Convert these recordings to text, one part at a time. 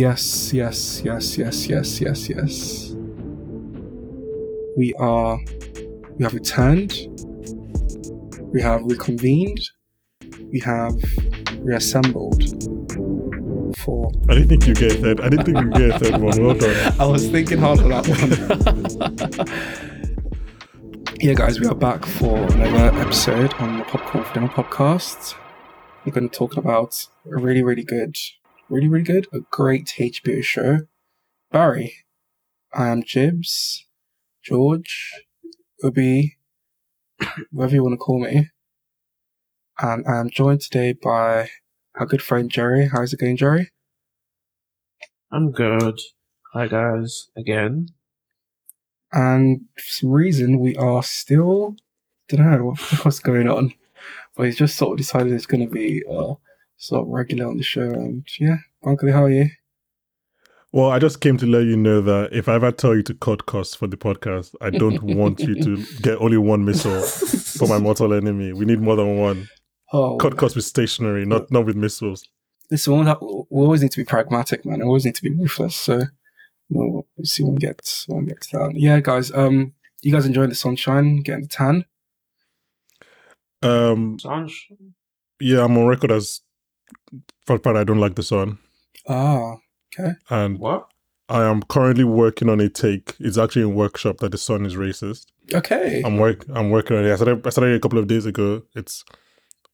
Yes, yes, yes, yes, yes, yes, yes. We are we have returned. We have reconvened. We have reassembled for I didn't think you get a third. I didn't think you get a third one. Well done. I was thinking hard on that one. yeah, guys, we are back for another episode on the Popcorn for Dinner podcast. We're going to talk about a really, really good, really, really good, a great HBO show. Barry, I am Jibbz, George, Ubi, whatever you want to call me. And I am joined today by our good friend Jerry. How's it going, Jerry? I'm good. Hi guys, again. and for some reason we are still don't know what, what's going on but he's just sort of decided it's going to be uh sort of regular on the show and yeah. Uncle how are you? Well, I just came to let you know that if I ever tell you to cut costs for the podcast, I don't want you to get only one missile for my mortal enemy. We need more than one. oh. Cut costs with stationary, not not with missiles. listen we'll have, we always need to be pragmatic man. We always need to be ruthless so we'll, we'll see when we get when we get to that yeah guys um you guys enjoying the sunshine getting the tan? Um, Sanj, yeah, I'm on record as first part. I don't like the sun, ah okay and what? I am currently working on a take. It's actually a workshop that the sun is racist. okay I'm work. I'm working on it. I started. I started a couple of days ago. It's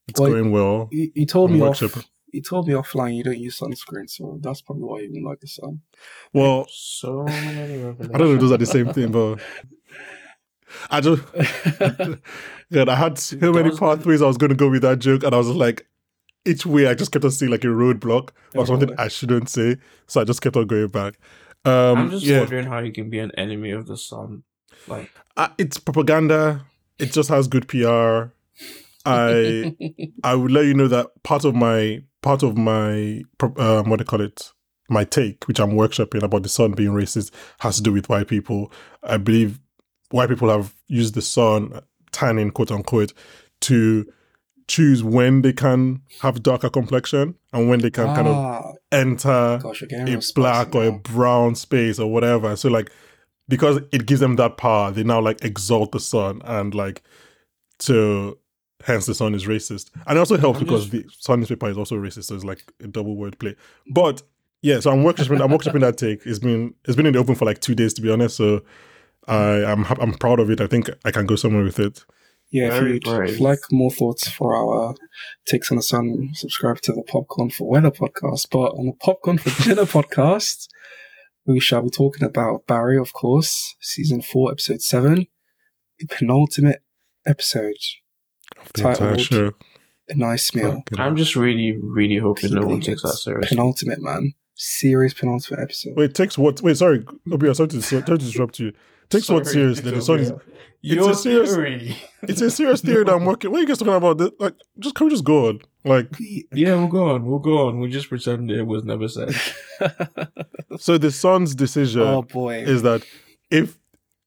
it's Well, going well. you, you told I'm me off workshop- you told me offline you don't use sunscreen so that's probably why you didn't like the sun Well, So many revelations. I don't know if those are the same thing, but I just God, I had so many does- pathways I was going to go with that joke, and I was like, each way I just kept on seeing like a roadblock or Oh, something. I shouldn't say, so I just kept on going back. Um, I'm just yeah, wondering how you can be an enemy of the sun. Like, uh, it's propaganda. It just has good PR. I I would let you know that part of my part of my um, what do you call it my take, which I'm workshopping about the sun being racist, has to do with white people. I believe white people have used the sun, tanning quote unquote, to choose when they can have darker complexion and when they can kind of Ah, enter gosh, a black or a brown space or whatever. So like because it gives them that power, they now like exalt the sun and like to hence the sun is racist. And it also helps I'm because the sun newspaper is also racist, so it's like a double word play. But yeah, so I'm workshopping I'm workshopping that take. It's been it's been in the open for like two days to be honest. So I I'm I'm proud of it. I think I can go somewhere with it. Yeah, if you'd brave. like more thoughts for our takes on the sun, subscribe to the Popcorn for Weather podcast. But on the Popcorn for Dinner podcast, we shall be talking about Barry, of course, season four, episode seven, the penultimate episode, The entire Titled- show. a nice meal. Fucking- I'm just really, really hoping no one takes that seriously. Penultimate, man. Serious penultimate episode. Wait, takes what? Wait, sorry, Obi, I'm sorry to, sorry to disrupt you. Takes what Sorry, seriously? The sun is Your a serious- theory. It's a serious theory that I'm working. What are you guys talking about? This- Like, just can we just go on? Like, Yeah, we'll go on. We'll go on. We'll just pretend it was never said. so the son's decision oh boy. is that if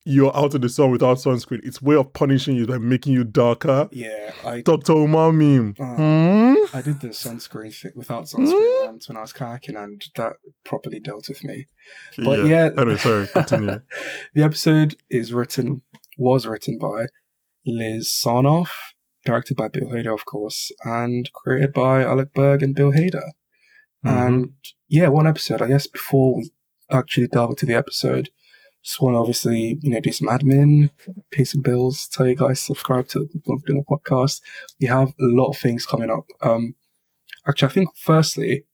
you're out in the sun without sunscreen, it's way of punishing you by making you darker. yeah, I Dr. Umar meme. Uh, Hmm? I did the sunscreen thing without sunscreen once when I was kayaking, and that properly dealt with me. But yeah, Anyway, sorry. Continue. the episode is written, was written by Liz Sarnoff, directed by Bill Hader, of course, and created by Alec Berg and Bill Hader. Mhm. And yeah, one episode. I guess before we actually delve into the episode, just want to obviously, you know, do some admin, pay some bills, tell you guys subscribe to the podcast. We have a lot of things coming up. Um, actually, I think firstly,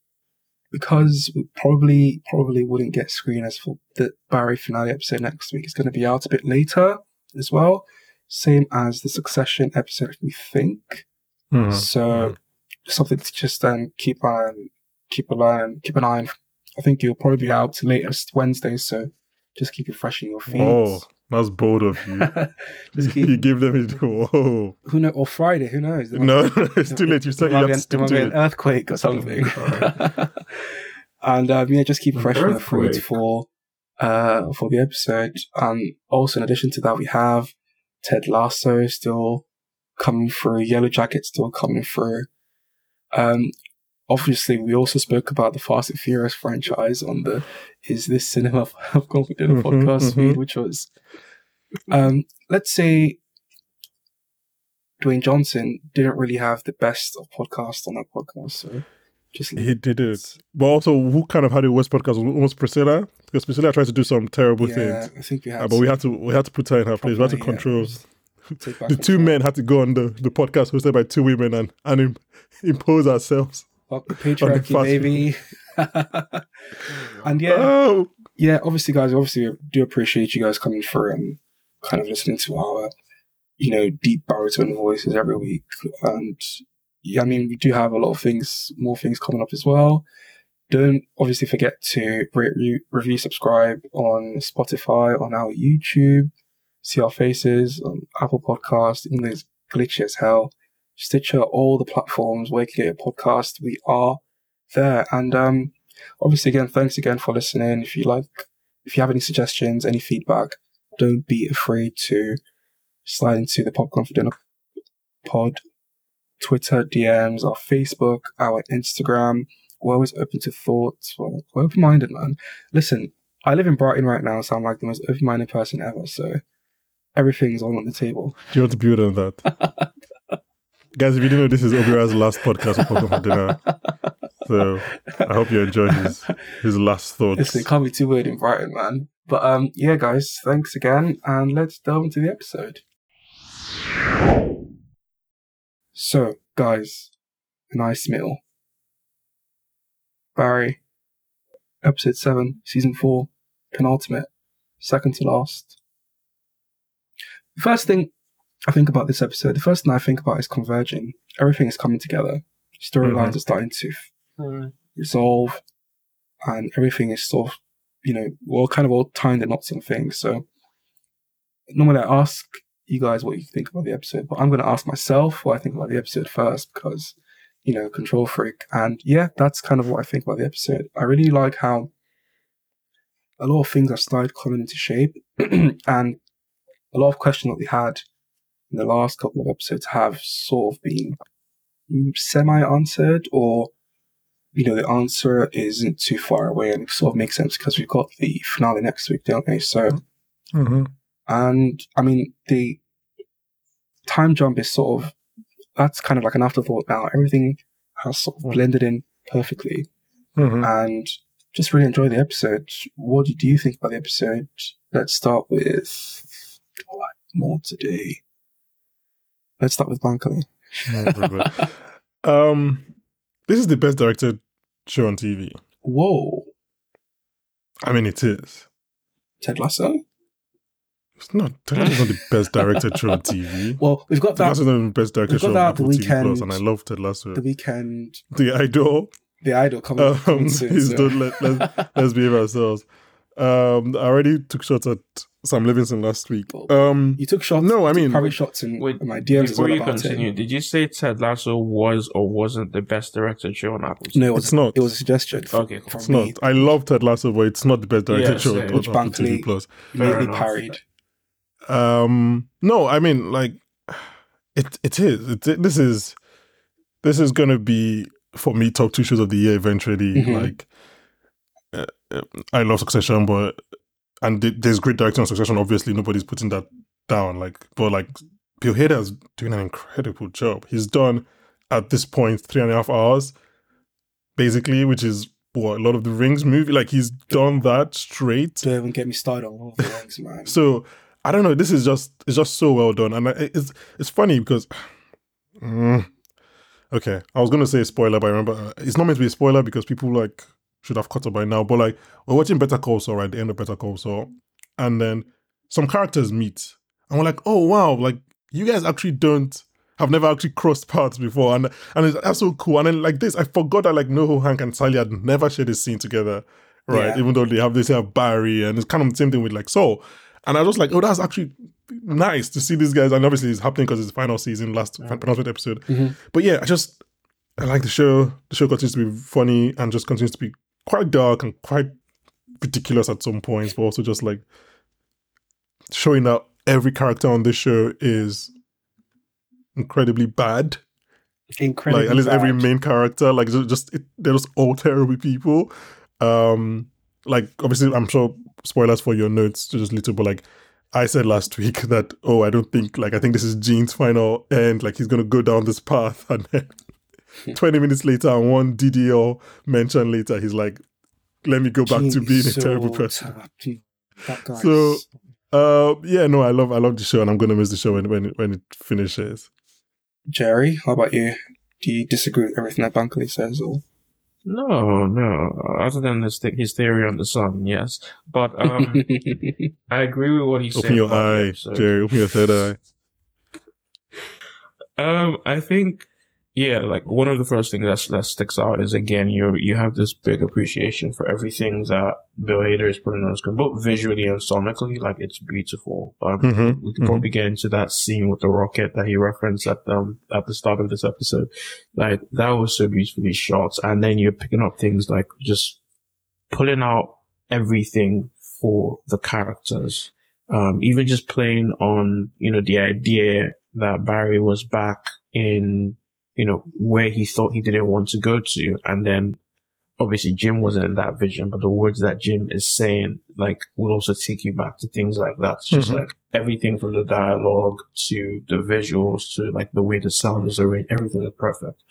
because we probably probably wouldn't get screeners for the Barry finale episode next week, it's going to be out a bit later as well. Same as the Succession episode, we think. Mhm. So something to just um, keep on, keep an eye on, keep an eye on. I think it'll probably be out latest Wednesday, so just keep it fresh in your feeds. Oh, that's bold of you. just keep, you give them a whoa. who know, or Friday, who knows? Might- No, it's too late. You said you have to stick be to an earthquake or something. And um, yeah, just keep it fresh in the feeds for uh for the episode. And also, in addition to that, we have Ted Lasso still coming through, Yellow Jacket still coming through. Um, obviously, we also spoke about the Fast and Furious franchise on the Is This Cinema for Dinner Mhm, podcast mhm. feed, which was, um, let's say, Dwayne Johnson didn't really have the best of podcasts on that podcast. So just He did it. But also, who kind of had the worst podcast was almost Priscilla because Priscilla tried to do some terrible yeah, things. I think we had. Uh, but we had to we had to put her in her place. We had to Properly, yeah. control. The two control. men had to go on the, the podcast hosted by two women and and im- impose ourselves. Fuck the patriarchy, baby. and yeah, Oh, yeah, obviously, guys, obviously, we do appreciate you guys coming through and kind of listening to our, you know, deep baritone voices every week. And yeah, I mean, we do have a lot of things, more things coming up as well. Don't obviously forget to rate, re- review, subscribe on Spotify, on our YouTube, see our faces on Apple Podcast, English glitchy as hell, Stitcher, all the platforms where you can get your podcast. We are there. And um, obviously, again, thanks again for listening. If you like, if you have any suggestions, any feedback, don't be afraid to slide into the Popcorn for Dinner pod, Twitter DMs, our Facebook, our Instagram. We're always open to thoughts. We're, we're open minded, man. Listen, I live in Brighton right now, so I'm like the most open minded person ever. So everything's all on the table. do you want to build on that? Guys, if you didn't know, this is Obiora's last podcast Popcorn for Dinner. So I hope you enjoy his his last thoughts. Listen, it can't be too weird in Brighton, man. But um, yeah, guys, thanks again, and let's delve into the episode. So, guys, nice meal. Barry, episode seven, season four, penultimate, second to last. First thing I think about this episode, the first thing I think about is converging. Everything is coming together. Storylines Mhm. are starting to resolve and everything is sort of, you know, well, kind of all tying the knots and things. So normally I ask you guys what you think about the episode, but I'm going to ask myself what I think about the episode first because, you know, control freak. And yeah, that's kind of what I think about the episode. I really like how a lot of things have started coming into shape and a lot of questions that we had in the last couple of episodes have sort of been semi answered or you know, the answer isn't too far away and sort of makes sense because we've got the finale next week, don't we? So, Mhm. and I mean, the time jump is sort of, that's kind of like an afterthought now. Everything has sort of blended in perfectly Mhm. and just really enjoy the episode. What do you think about the episode? Let's start with what more today. Let's start with Bankly. Oh, um, this is the best directed show on TV. Whoa, I mean, it is. Ted Lasso? It's not. Ted Lasso is not the best directed show on TV. Well, we've got Ted that Lasso is not the best directed show on that Apple The TV Plus, Weeknd- and I love Ted Lasso. the weekend, The Idol. the idol coming, Um, coming soon. please so- don't let, let let's behave ourselves. Um, I already took shots at Sam Levinson last week. Um, You took shots. No, I mean- private shots in Wait, my DMs Before you continue, it. did you say Ted Lasso was or wasn't the best directed show on Apple? No, it was, It's not. It was a suggestion. Okay, cool. it's me. not. I love Ted Lasso, but it's not the best directed Yes, show yeah. on Which Apple TV Plus. Fair Lately parried. Um, no, I mean, like, it it is. It, it- this is this is gonna be for me top two shows of the year eventually. Mhm. Like, I love Succession, but and th- there's great directing on Succession. Obviously, nobody's putting that down. Like, but like, Bill Hader's doing an incredible job. He's done at this point three and a half hours, basically, which is what a lot of the Rings movie. Like, he's done that straight. Don't even get me started on of the Rings, man. So I don't know. This is just it's just so well done, and it's it's funny because. Mm, okay, I was gonna say spoiler, but I remember uh, it's not meant to be a spoiler because people like should have caught up by now. But like we're watching Better Call Saul right the end of Better Call Saul, and then some characters meet, and we're like, oh wow, like you guys actually don't have never actually crossed paths before, and and it's, that's so cool. And then like this, I forgot that like Noho, Hank, and Sally had never shared a scene together, right? Yeah. Even though they have this have Barry, and it's kind of the same thing with like Saul. And I was like, oh, that's actually nice to see these guys. And obviously, it's happening because it's the final season, last penultimate episode. Mhm. But yeah, I just I like the show. The show continues to be funny and just continues to be quite dark and quite ridiculous at some points, but also just like showing that every character on this show is incredibly bad Incredible. like at least every main character, like just, just it, they're just all terrible people. Um, like obviously, I'm sure spoilers for your notes, just little, but like I said last week that oh, I don't think like I think this is Gene's final end. Like he's gonna go down this path, and then 20 minutes later, and one DDL mention later, he's like, "Let me go back Gene to being is a terrible person." tapped. That So- Uh, yeah, no, I love I love the show, and I'm gonna miss the show when when it, when it finishes. Jerry, how about you? Do you disagree with everything that Bankley says, or No, no. Other than his, th- his theory on the sun, yes. But um, I agree with what he said. Open your eye, episode. Jerry. Open your third eye. Um, I think, yeah, like one of the first things that that sticks out is again you you have this big appreciation for everything that Bill Hader is putting on the screen, both visually and sonically. Like it's beautiful. Um, Mhm, we could probably get into that scene with the rocket that he referenced at um at the start of this episode. Like that was so beautifully shot, and then you're picking up things like just pulling out everything for the characters. Um, even just playing on, you know, the idea that Barry was back in, you know, where he thought he didn't want to go to. And then obviously Jim wasn't in that vision, but the words that Jim is saying, like, will also take you back to things like that. It's just Mhm. like everything from the dialogue to the visuals to like the way the sound is arranged, everything is perfect.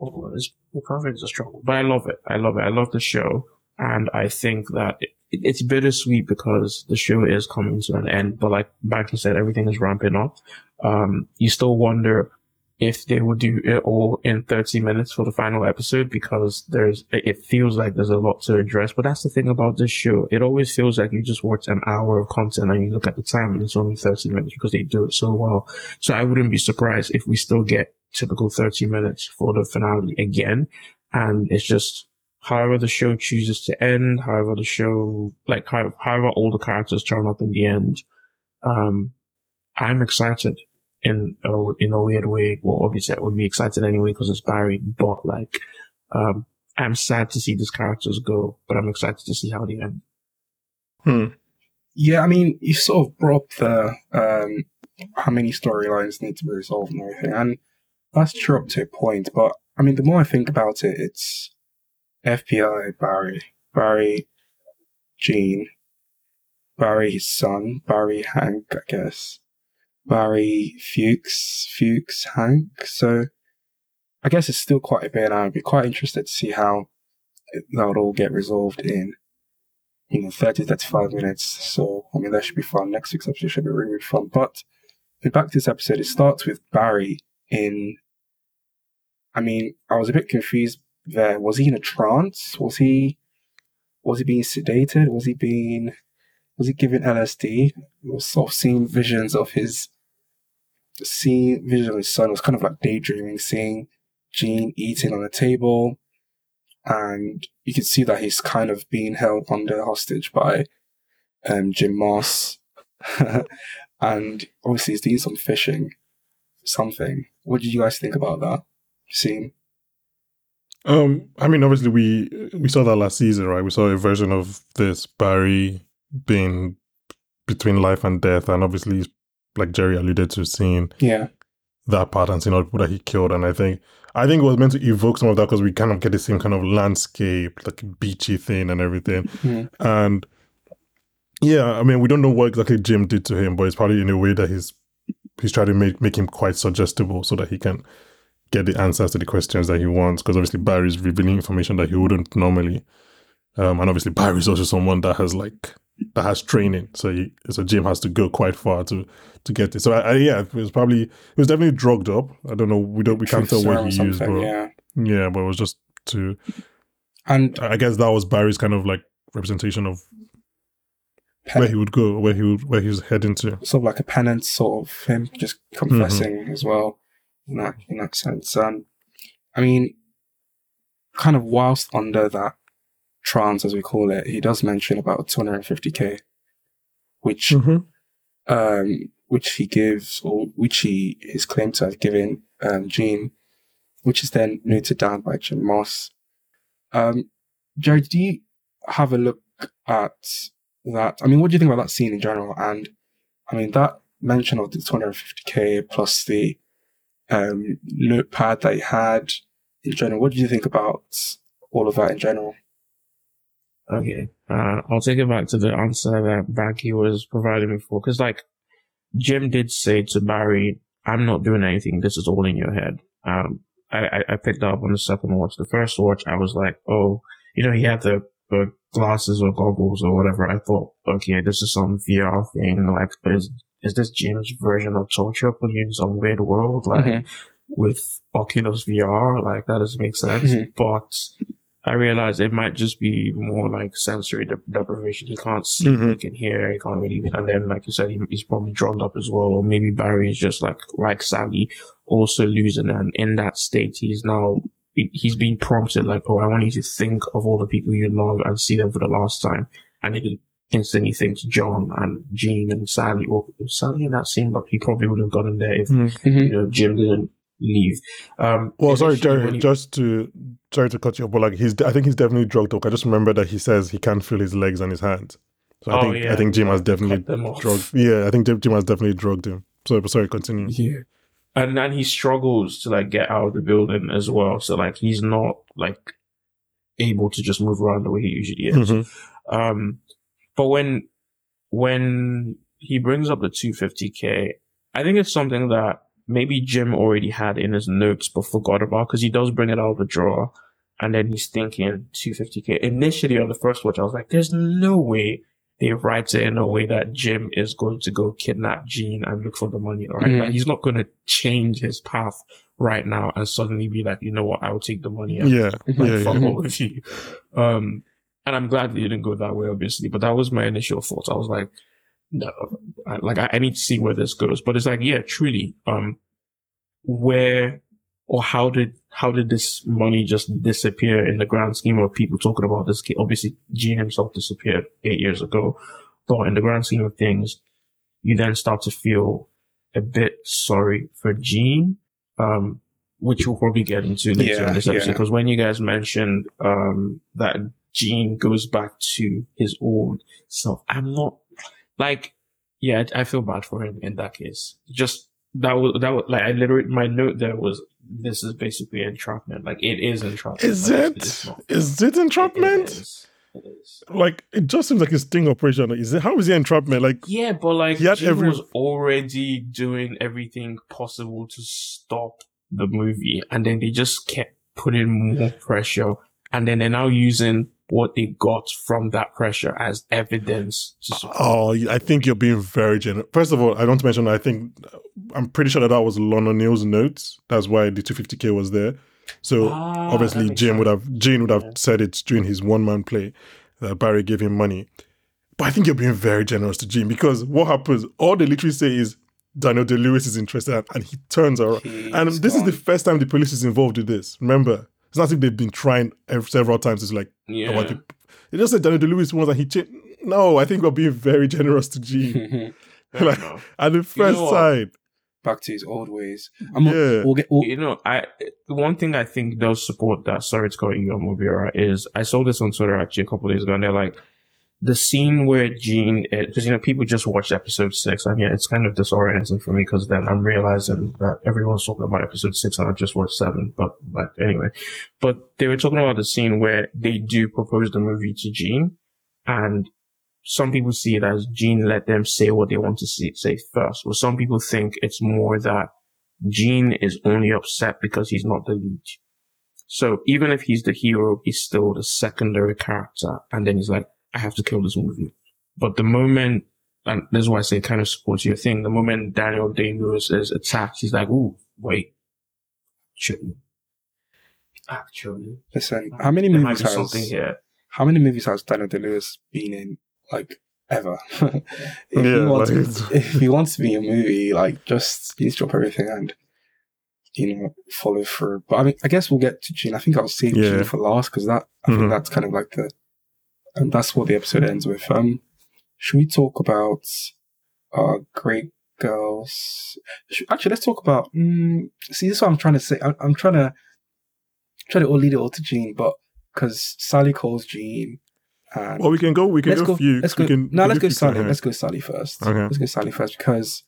Oh, it's perfect is a struggle, but I love it. I love it. I love the show. And I think that it, it's bittersweet because the show is coming to an end, but like Banky said, everything is ramping up. Um, you still wonder if they will do it all in 30 minutes for the final episode because there's, it feels like there's a lot to address. But that's the thing about this show. It always feels like you just watch an hour of content and you look at the time and it's only 30 minutes because they do it so well. So I wouldn't be surprised if we still get typical 30 minutes for the finale again. And it's just, however the show chooses to end, however the show, like however all the characters turn up in the end, um, I'm excited in a, in a weird way. Well, obviously I would be excited anyway because it's Barry, but like, um, I'm sad to see these characters go, but I'm excited to see how they end. Hmm. yeah, I mean, you sort of brought up the um, how many storylines need to be resolved and everything, and that's true up to a point. But I mean, the more I think about it, it's FBI Barry, Barry, Gene, Barry his son, Barry Hank, I guess, Barry Fuches, Fuches Hank. So I guess it's still quite a bit. I'd be quite interested to see how that would all get resolved in you know, 30, 35 minutes. So, I mean, that should be fun. Next week's episode should be really, really fun. But back to this episode, it starts with Barry in. I mean, I was a bit confused there. Was he in a trance? Was he. Was he being sedated? Was he being. Was he given LSD? Was sort of seeing visions of his. Seeing vision of his son was kind of like daydreaming, seeing Gene eating on a table and you can see that he's kind of being held under hostage by um, Jim Moss, and obviously he's doing some fishing, something. What did you guys think about that scene? Um, I mean, obviously we we saw that last season, right? We saw a version of this Barry being between life and death, and obviously, like Jerry alluded to, seeing Yeah, that part and seeing all the people that he killed. And I think I think it was meant to evoke some of that because we kind of get the same kind of landscape, like beachy thing and everything. Mhm. And yeah, I mean, we don't know what exactly Jim did to him, but it's probably in a way that he's he's trying to make make him quite suggestible so that he can get the answers to the questions that he wants. Because obviously Barry's revealing information that he wouldn't normally. Um, and obviously Barry's also someone that has like that has training, so he, so Jim has to go quite far to to get it. So I, I, yeah, it was probably it was definitely drugged up. I don't know. We don't we can't tell Truth what he used, but yeah. yeah, but it was just to. And I guess that was Barry's kind of like representation of where he would go, where he would where he was heading to. sort of like a penance, sort of him just confessing as well in that in that sense. Um, I mean, kind of whilst under that trance, as we call it, he does mention about 250k, which um, which he gives, or which he is claimed to have given um, Gene, which is then noted down by Jim Moss. Um, Jerry, do you have a look at that? I mean, what do you think about that scene in general? And I mean, that mention of the 250k plus the um, notepad that he had in general. What do you think about all of that in general? Okay, uh, I'll take it back to the answer that Banky was providing before, because like Jim did say to Barry, "I'm not doing anything. This is all in your head." Um, I, I picked up on the second watch. The first watch, I was like, "Oh, you know, he had the, the glasses or goggles or whatever." I thought, "Okay, this is some VR thing. Like, is is this Jim's version of torture put you in some weird world, like Mhm. with Oculus VR? Like, that doesn't make sense." Mhm. But I realized it might just be more like sensory de- deprivation. He can't see, Mhm. he can hear, he can't really. And then, like you said, he, he's probably drummed up as well. Or maybe Barry is just like like Sally, also losing. And in that state, he's now he's being prompted like, "Oh, I want you to think of all the people you love and see them for the last time." And he instantly thinks John and Gene and Sally. Or Sally in that scene, but he probably would have gotten there if Mm-hmm. you know Jim didn't leave. Um, Well, sorry, Jerry, just to sorry to cut you off, but like he's, I think he's definitely drugged up. I just remember that he says he can't feel his legs and his hands. So I Oh, think yeah, I think Jim has definitely cut them off. drugged. Yeah, I think Jim has definitely drugged him. So sorry, continue. Yeah. And then he struggles to like get out of the building as well. So like he's not like able to just move around the way he usually is. Mhm. Um, but when when he brings up the 250k, I think it's something that maybe Jim already had in his notes but forgot about because he does bring it out of the drawer, and then he's thinking 250k. Initially on the first watch, I was like, "There's no way." They write it in a way that Jim is going to go kidnap Gene and look for the money, right? Mhm. Like, he's not going to change his path right now and suddenly be like, you know what, I will take the money. and Yeah, like, yeah, fuck yeah. all of you. Um, and I'm glad that you didn't go that way, obviously, but that was my initial thoughts. I was like, no, I, like, I, I need to see where this goes. But it's like, yeah, truly, um, where or how did, how did this money just disappear in the grand scheme of people talking about this? kid? Obviously, Gene himself disappeared eight years ago, but in the grand scheme of things, you then start to feel a bit sorry for Gene, um, which we'll probably get into later Yeah, in this episode. yeah. Because when you guys mentioned um, that Gene goes back to his old self, I'm not like, yeah, I feel bad for him in that case. Just that was that was like I literally my note there was this is basically entrapment. Like it is entrapment. Is Like, it? Is it entrapment? It is. It is. Like it just seems like a sting operation. Is it? How is it entrapment? Like Yeah, but like He had every- was already doing everything possible to stop the movie, and then they just kept putting more pressure, and then they're now using what they got from that pressure as evidence. To. Oh, I think you're being very generous. First of all, I don't mention. I think I'm pretty sure that that was Lon O'Neil's notes. That's why the 250k was there. So Ah, obviously, Jim would have Gene would have Yeah. said it during his one man play that Barry gave him money. But I think you're being very generous to Gene because what happens? All they literally say is Daniel Day Lewis is interested, and he turns around. And this is the first time the police is involved with this. Remember, it's not like they've been trying several times. It's like Yeah. about the, they just said Daniel Day Lewis once, and he changed. No, I think we're being very generous to Gene. Like- and the first what? side, Back to his old ways. Mm-hmm. I'm Yeah. We'll get. We'll, you know, I the one thing I think does support that. Sorry to call you movie Mobiora is I saw this on Twitter actually a couple days ago, and they're like the scene where Gene, eh, because you know people just watched episode six, and yeah, it's kind of disorienting for me because then I'm realizing that everyone's talking about episode six, and I just watched seven. But but anyway, but they were talking about the scene where they do propose the movie to Gene, and some people see it as Gene let them say what they want to see, say first. Well, some people think it's more that Gene is only upset because he's not the lead. So even if he's the hero, he's still the secondary character. And then he's like, I have to kill this movie. But the moment, and this is why I say it kind of supports your thing, the moment Daniel Day-Lewis is attacked, he's like, ooh, wait. Actually. Actually. listen. How many movies be has something here. How many movies has Daniel Day Lewis been in? Like ever? if Yeah, he wants, like to, if he wants to be a movie, like just to drop everything and you know follow through. But I mean, I guess we'll get to Gene. I think I'll save Yeah. Gene for last because that I think Mhm. that's kind of like the and that's what the episode ends with. Um, should we talk about uh great girls? Should, actually, let's talk about. Mm, see, this is what I'm trying to say. I, I'm trying to try to all lead it all to Gene, but because Sally calls Gene. And well, we can go. We can let's go. few. let's go. can, no, let's go Sally. Let's go Sally first. Okay. Let's go Sally first because,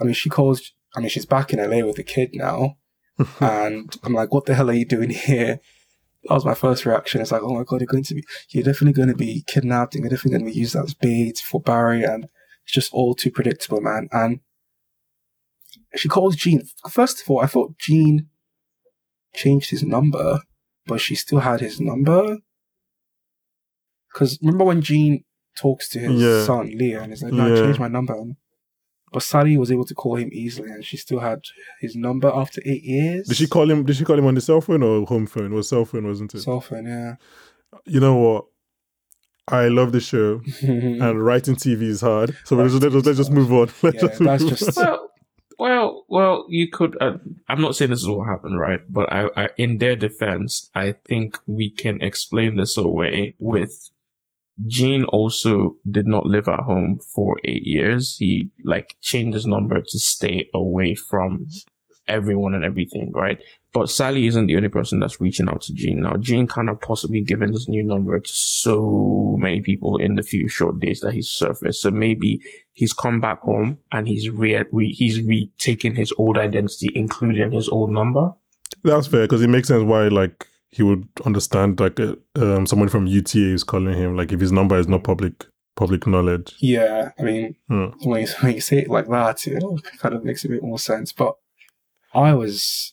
I mean, she calls I mean, she's back in LA with the kid now. and I'm like, what the hell are you doing here? That was my first reaction. It's like, oh my god, you're going to be, you're definitely going to be kidnapped and you're definitely going to be used as bait for Barry. And it's just all too predictable, man. And she calls Gene. First of all, I thought Gene changed his number, but she still had his number. Because remember when Gene talks to his Yeah. son Leo and he's like, "No, I Yeah. changed my number." But Sally was able to call him easily, and she still had his number after eight years. Did she call him? Did she call him on the cell phone or home phone? It was cell phone, wasn't it? Cell phone, yeah. you know what? I love the show, and writing TV is hard. So let's, Writing let's, let's just move on. Let's Yeah, just move that's on. just- well, well, well, you could. Uh, I'm not saying this is what happened, right? But I, I, in their defense, I think we can explain this away with Gene also did not live at home for eight years. He like changed his number to stay away from everyone and everything, right? But Sally isn't the only person that's reaching out to Gene now. Gene kind of possibly given his new number to so many people in the few short days that he's surfaced. So maybe he's come back home and he's re, re he's retaken his old identity, including his old number. That's fair because it makes sense why like he would understand like uh, um, someone from UTA is calling him like if his number is not public public knowledge. yeah, I mean, Hmm. when, you, when you say it like that, it kind of makes a bit more sense. But I was,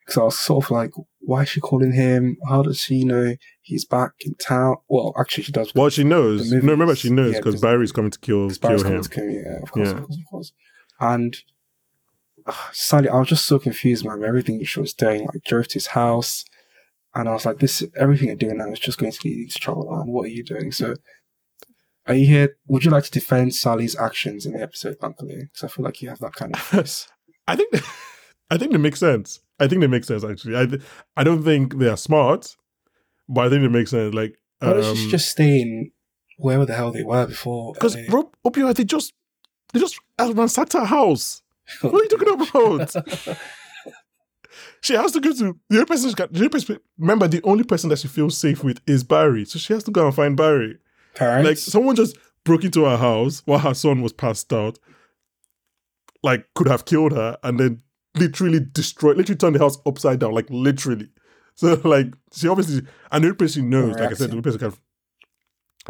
because I was sort of like, why is she calling him? How does she know he's back in town? Well, actually, she does. Well, she knows. No, remember she knows yeah, because because- Barry's coming to kill Because kill him. to kill yeah, of course, Yeah. of course, of course. And uh, Sally, I was just so confused, man. Everything she was doing, like drove to his house, and I was like, "This, everything you're doing now is just going to lead to trouble." And what are you doing? So, are you here? Would you like to defend Sally's actions in the episode, Uncle? Because I feel like you have that kind of. I think I think they make sense. I think they make sense actually. I th- I don't think they are smart, but I think they make sense. Like um, you just staying wherever the hell they were before? because LA? bro, opioid they just they just ransacked her house. What are you talking about? She has to go to the only person. She can, the only person. Remember, the only person that she feels safe with is Barry. So she has to go and find Barry. Parents, Like someone just broke into her house while her son was passed out. Like could have killed her and then literally destroyed, literally turned the house upside down. Like literally. So like she obviously, and the only person she knows, like I said, the only person can. The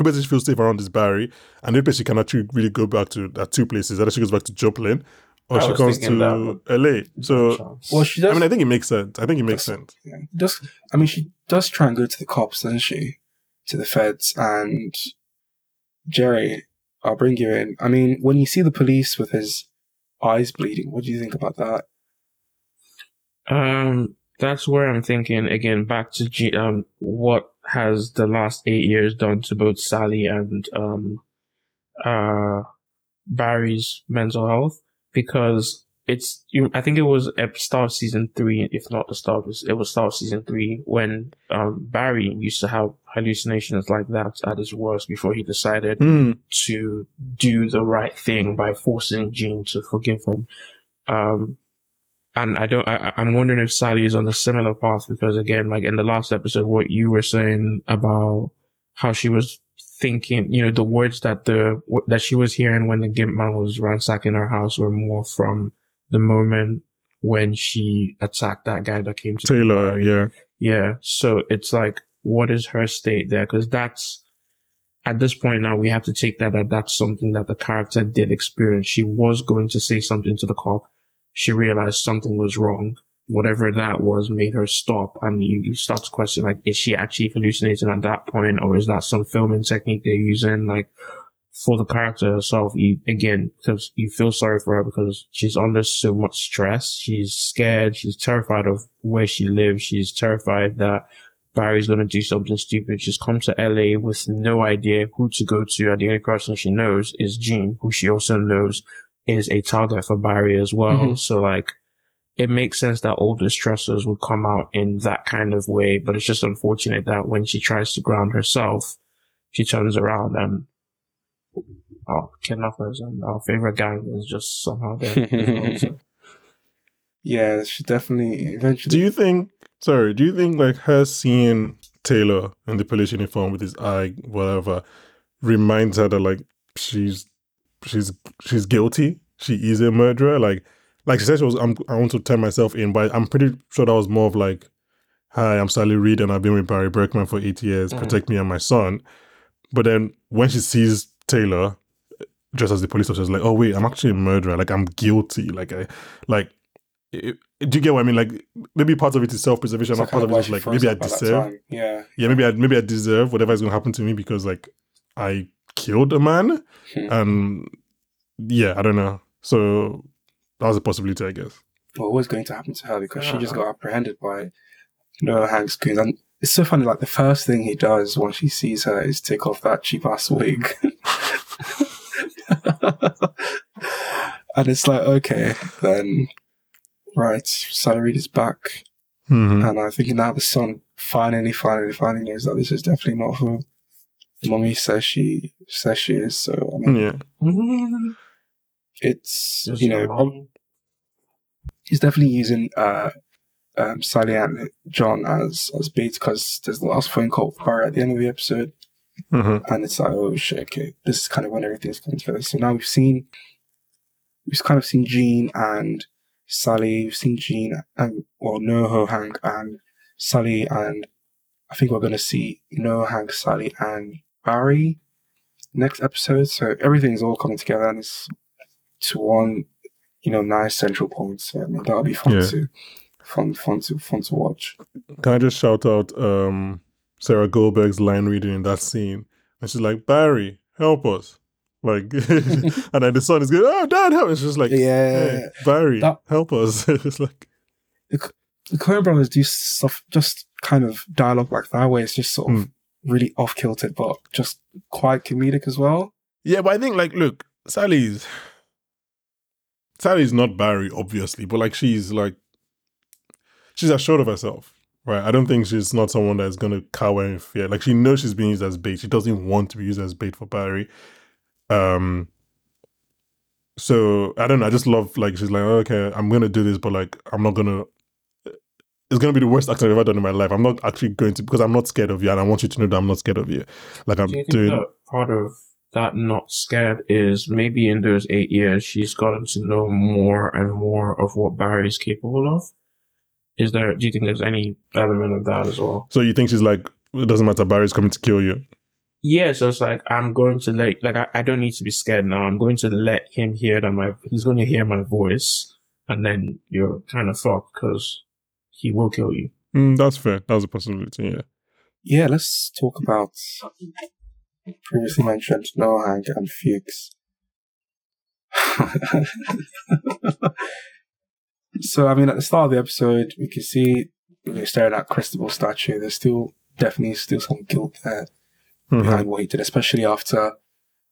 only person she feels safe around is Barry, and the only person she can actually really go back to are two places. Either she goes back to Joplin, or I she comes to that, LA. So well, she does, I mean, I think it makes sense. I think it makes That's- sense. Yeah. Does I mean she does try and go to the cops, doesn't she? To the feds and Jerry, I'll bring you in. I mean, when you see the police with his eyes bleeding, what do you think about that? Um, that's where I'm thinking again. Back to G- um, what has the last eight years done to both Sally and um, uh, Barry's mental health? Because it's you. I think it was at start of season three, if not the start. Of, it was start of season three when um, Barry used to have hallucinations like that at his worst before he decided Hmm. to do the right thing by forcing Gene to forgive him. Um, and I don't, I, I- I'm wondering if Sally is on a similar path because again, like in the last episode, what you were saying about how she was thinking, you know, the words that the, that she was hearing when the Gimp man was ransacking her house were more from the moment when she attacked that guy that came to Taylor, yeah. yeah. So it's like, what is her state there? Because that's at this point now we have to take that that that's something that the character did experience. She was going to say something to the cop. She realized something was wrong. Whatever that was made her stop. And you, you start to question like, is she actually hallucinating at that point, or is that some filming technique they're using? Like for the character herself, you again because you feel sorry for her because she's under so much stress. She's scared. She's terrified of where she lives. She's terrified that Barry's going to do something stupid. She's come to LA with no idea who to go to. And the only person she knows is Gene, who she also knows is a target for Barry as well. Mhm. So like, it makes sense that all the stressors would come out in that kind of way. But it's just unfortunate that when she tries to ground herself, she turns around and oh, our kidnappers and our favorite gang is just somehow there. you know, so- Yeah, she definitely eventually. Do you think? Sorry, do you think like her seeing Taylor in the police uniform with his eye, whatever, reminds her that like she's she's she's guilty. She is a murderer. Like like she said, she was. I'm, I want to turn myself in, but I'm pretty sure that was more of like, "Hi, I'm Sally Reed, and I've been with Barry Berkman for eight years. Mhm. Protect me and my son." But then when she sees Taylor dressed as the police officer, she's like, "Oh wait, I'm actually a murderer. Like I'm guilty. Like I, like." it- do you get what I mean? Like maybe part of it is self-preservation, not like part of it is like maybe I up at that deserve. Yeah. yeah, maybe I maybe I deserve whatever is going to happen to me because like I killed a man, Hmm. and yeah, I don't know. So that was a possibility, I guess. What was going to happen to her because she just got apprehended by Noho Hanks goons. And it's so funny, like the first thing he does when she sees her is take off that cheap ass wig. and it's like, okay, then right, Sally Reed is back. Mm-hmm. And I think now the son finally, finally, finally knows that this is definitely not who mommy says she says she is. So I mean, Yeah, it's Just you know, wrong. he's definitely using uh, um, Sally and John as as bait because there's the last phone call with Barry at the end of the episode, hmm and it's like, oh shit, okay, this is kind of when everything's coming together. So now we've seen, we've kind of seen Gene and Sally, we've seen Gene and well, Noho, Hank, and Sally, and I think we're gonna see Noho, Hank, Sally, and Barry next episode. So everything's all coming together, and it's to one, you know, nice central point. I mean, that'll be fun Yeah. to fun, fun to fun to watch. Can I just shout out um, Sarah Goldberg's line reading in that scene? And she's like, Barry, help us. Like, and then the son is going, oh, dad, help. It's just like, Yeah. hey, Barry, That- help us. it's like, the Coen brothers do stuff, just kind of dialogue like that, where it's just sort of really off kilter, but just quite comedic as well. yeah, but I think, like, look, Sally's, Sally's not Barry, obviously, but like, she's like, she's assured of herself. Right, I don't think she's not someone that's gonna cower in fear. Like she knows she's being used as bait. She doesn't want to be used as bait for Barry. Um. So I don't know. I just love like she's like, okay, I'm gonna do this, but like I'm not gonna. It's gonna be the worst acting I've ever done in my life. I'm not actually going to because I'm not scared of you, and I want you to know that I'm not scared of you. Like I'm Do you doing. that part of that not scared is maybe in those eight years she's gotten to know more and more of what Barry is capable of? Is there? Do you think there's any element of that as well? So you think she's like, it doesn't matter. Barry's coming to kill you. Yeah, so it's like I'm going to let like I, I don't need to be scared now. I'm going to let him hear that my he's going to hear my voice, and then you're kind of fucked because he will kill you. Mm, that's fair. That's a possibility. Yeah. Yeah, let's talk about previously mentioned Noho Hank and Fuches. so, I mean, at the start of the episode, we can see we're staring at Cristobal statue. There's still definitely still some guilt there Mhm. behind what he did, especially after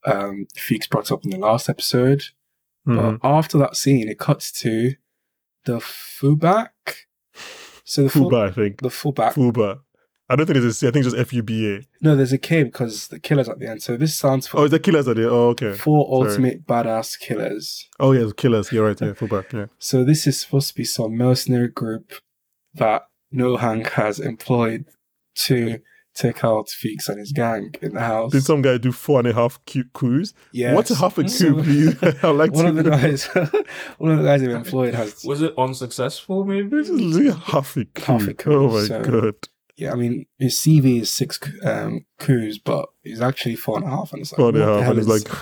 um, Fuches brought up in the last episode. Mhm. But after that scene, it cuts to the fullback. So the full, Fuba, I think. the fullback. Fuba. I don't think it's a C. I think it's just F U B A. No, there's a K because the killer's at the end. So this stands for Oh, the killers are there. Oh, okay. four Sorry. ultimate badass killers. Oh, yeah, killers. You're right. Yeah, fullback. Yeah. So this is supposed to be some mercenary group that Noho Hank has employed to take out Fuches and his gang in the house. Did some guy do four and a half cute coups? yeah, What's a half a So- coup, please? I'd like one to of the guys, one of the guys they've employed has. Was it unsuccessful? Maybe. This is literally half a coup. Half a coup, Oh my so- god. Yeah, I mean his CV is six um, coups, but he's actually four and a half, and it's like Four and a what the hell And it's is like,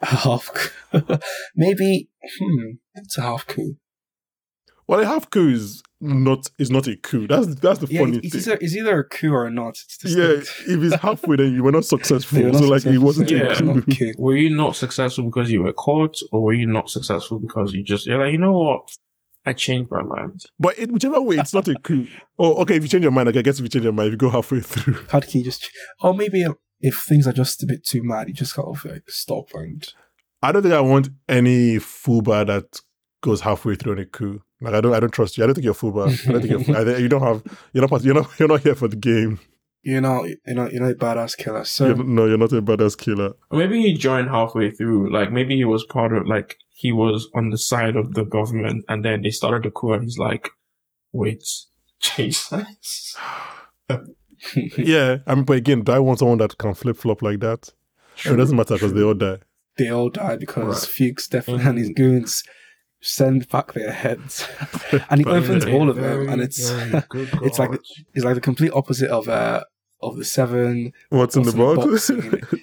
a half. coup? Maybe hmm, it's a half coup. well, a half coup is not is not a coup. That's that's the Yeah, funny it's thing. either, it's either a coup or not. It's Yeah, if it's halfway, then you were not successful. They're not so like it wasn't Yeah. a it's coup. coup. Were you not successful because you were caught, or were you not successful because you just you're like, you know what? I changed my mind. But it, whichever way, it's not a coup. Oh, okay. If you change your mind, like, I guess if you change your mind, if you go halfway through. How can you just? Or maybe if things are just a bit too mad, you just kind of like stop and. I don't think I want any fuba that goes halfway through on a coup. Like I don't, I don't trust you. I don't think you're fuba. I don't think you're. I you don't have. You're not. You're not. You're not here for the game. You're not, you're not, you're not a badass killer. So You're, no, you're not a badass killer. Maybe he joined halfway through. Like maybe he was part of like he was on the side of the government, and then they started the coup, and he's like, "Wait, Jesus." Yeah, I mean, but again, do I want someone that can flip flop like that? It doesn't matter because they all die. they all die because Right. Fuches definitely Mhm. and his goons send back their heads, and he opens all of them, and it's Very it's like it's like the complete opposite of uh of the seven What's in the box?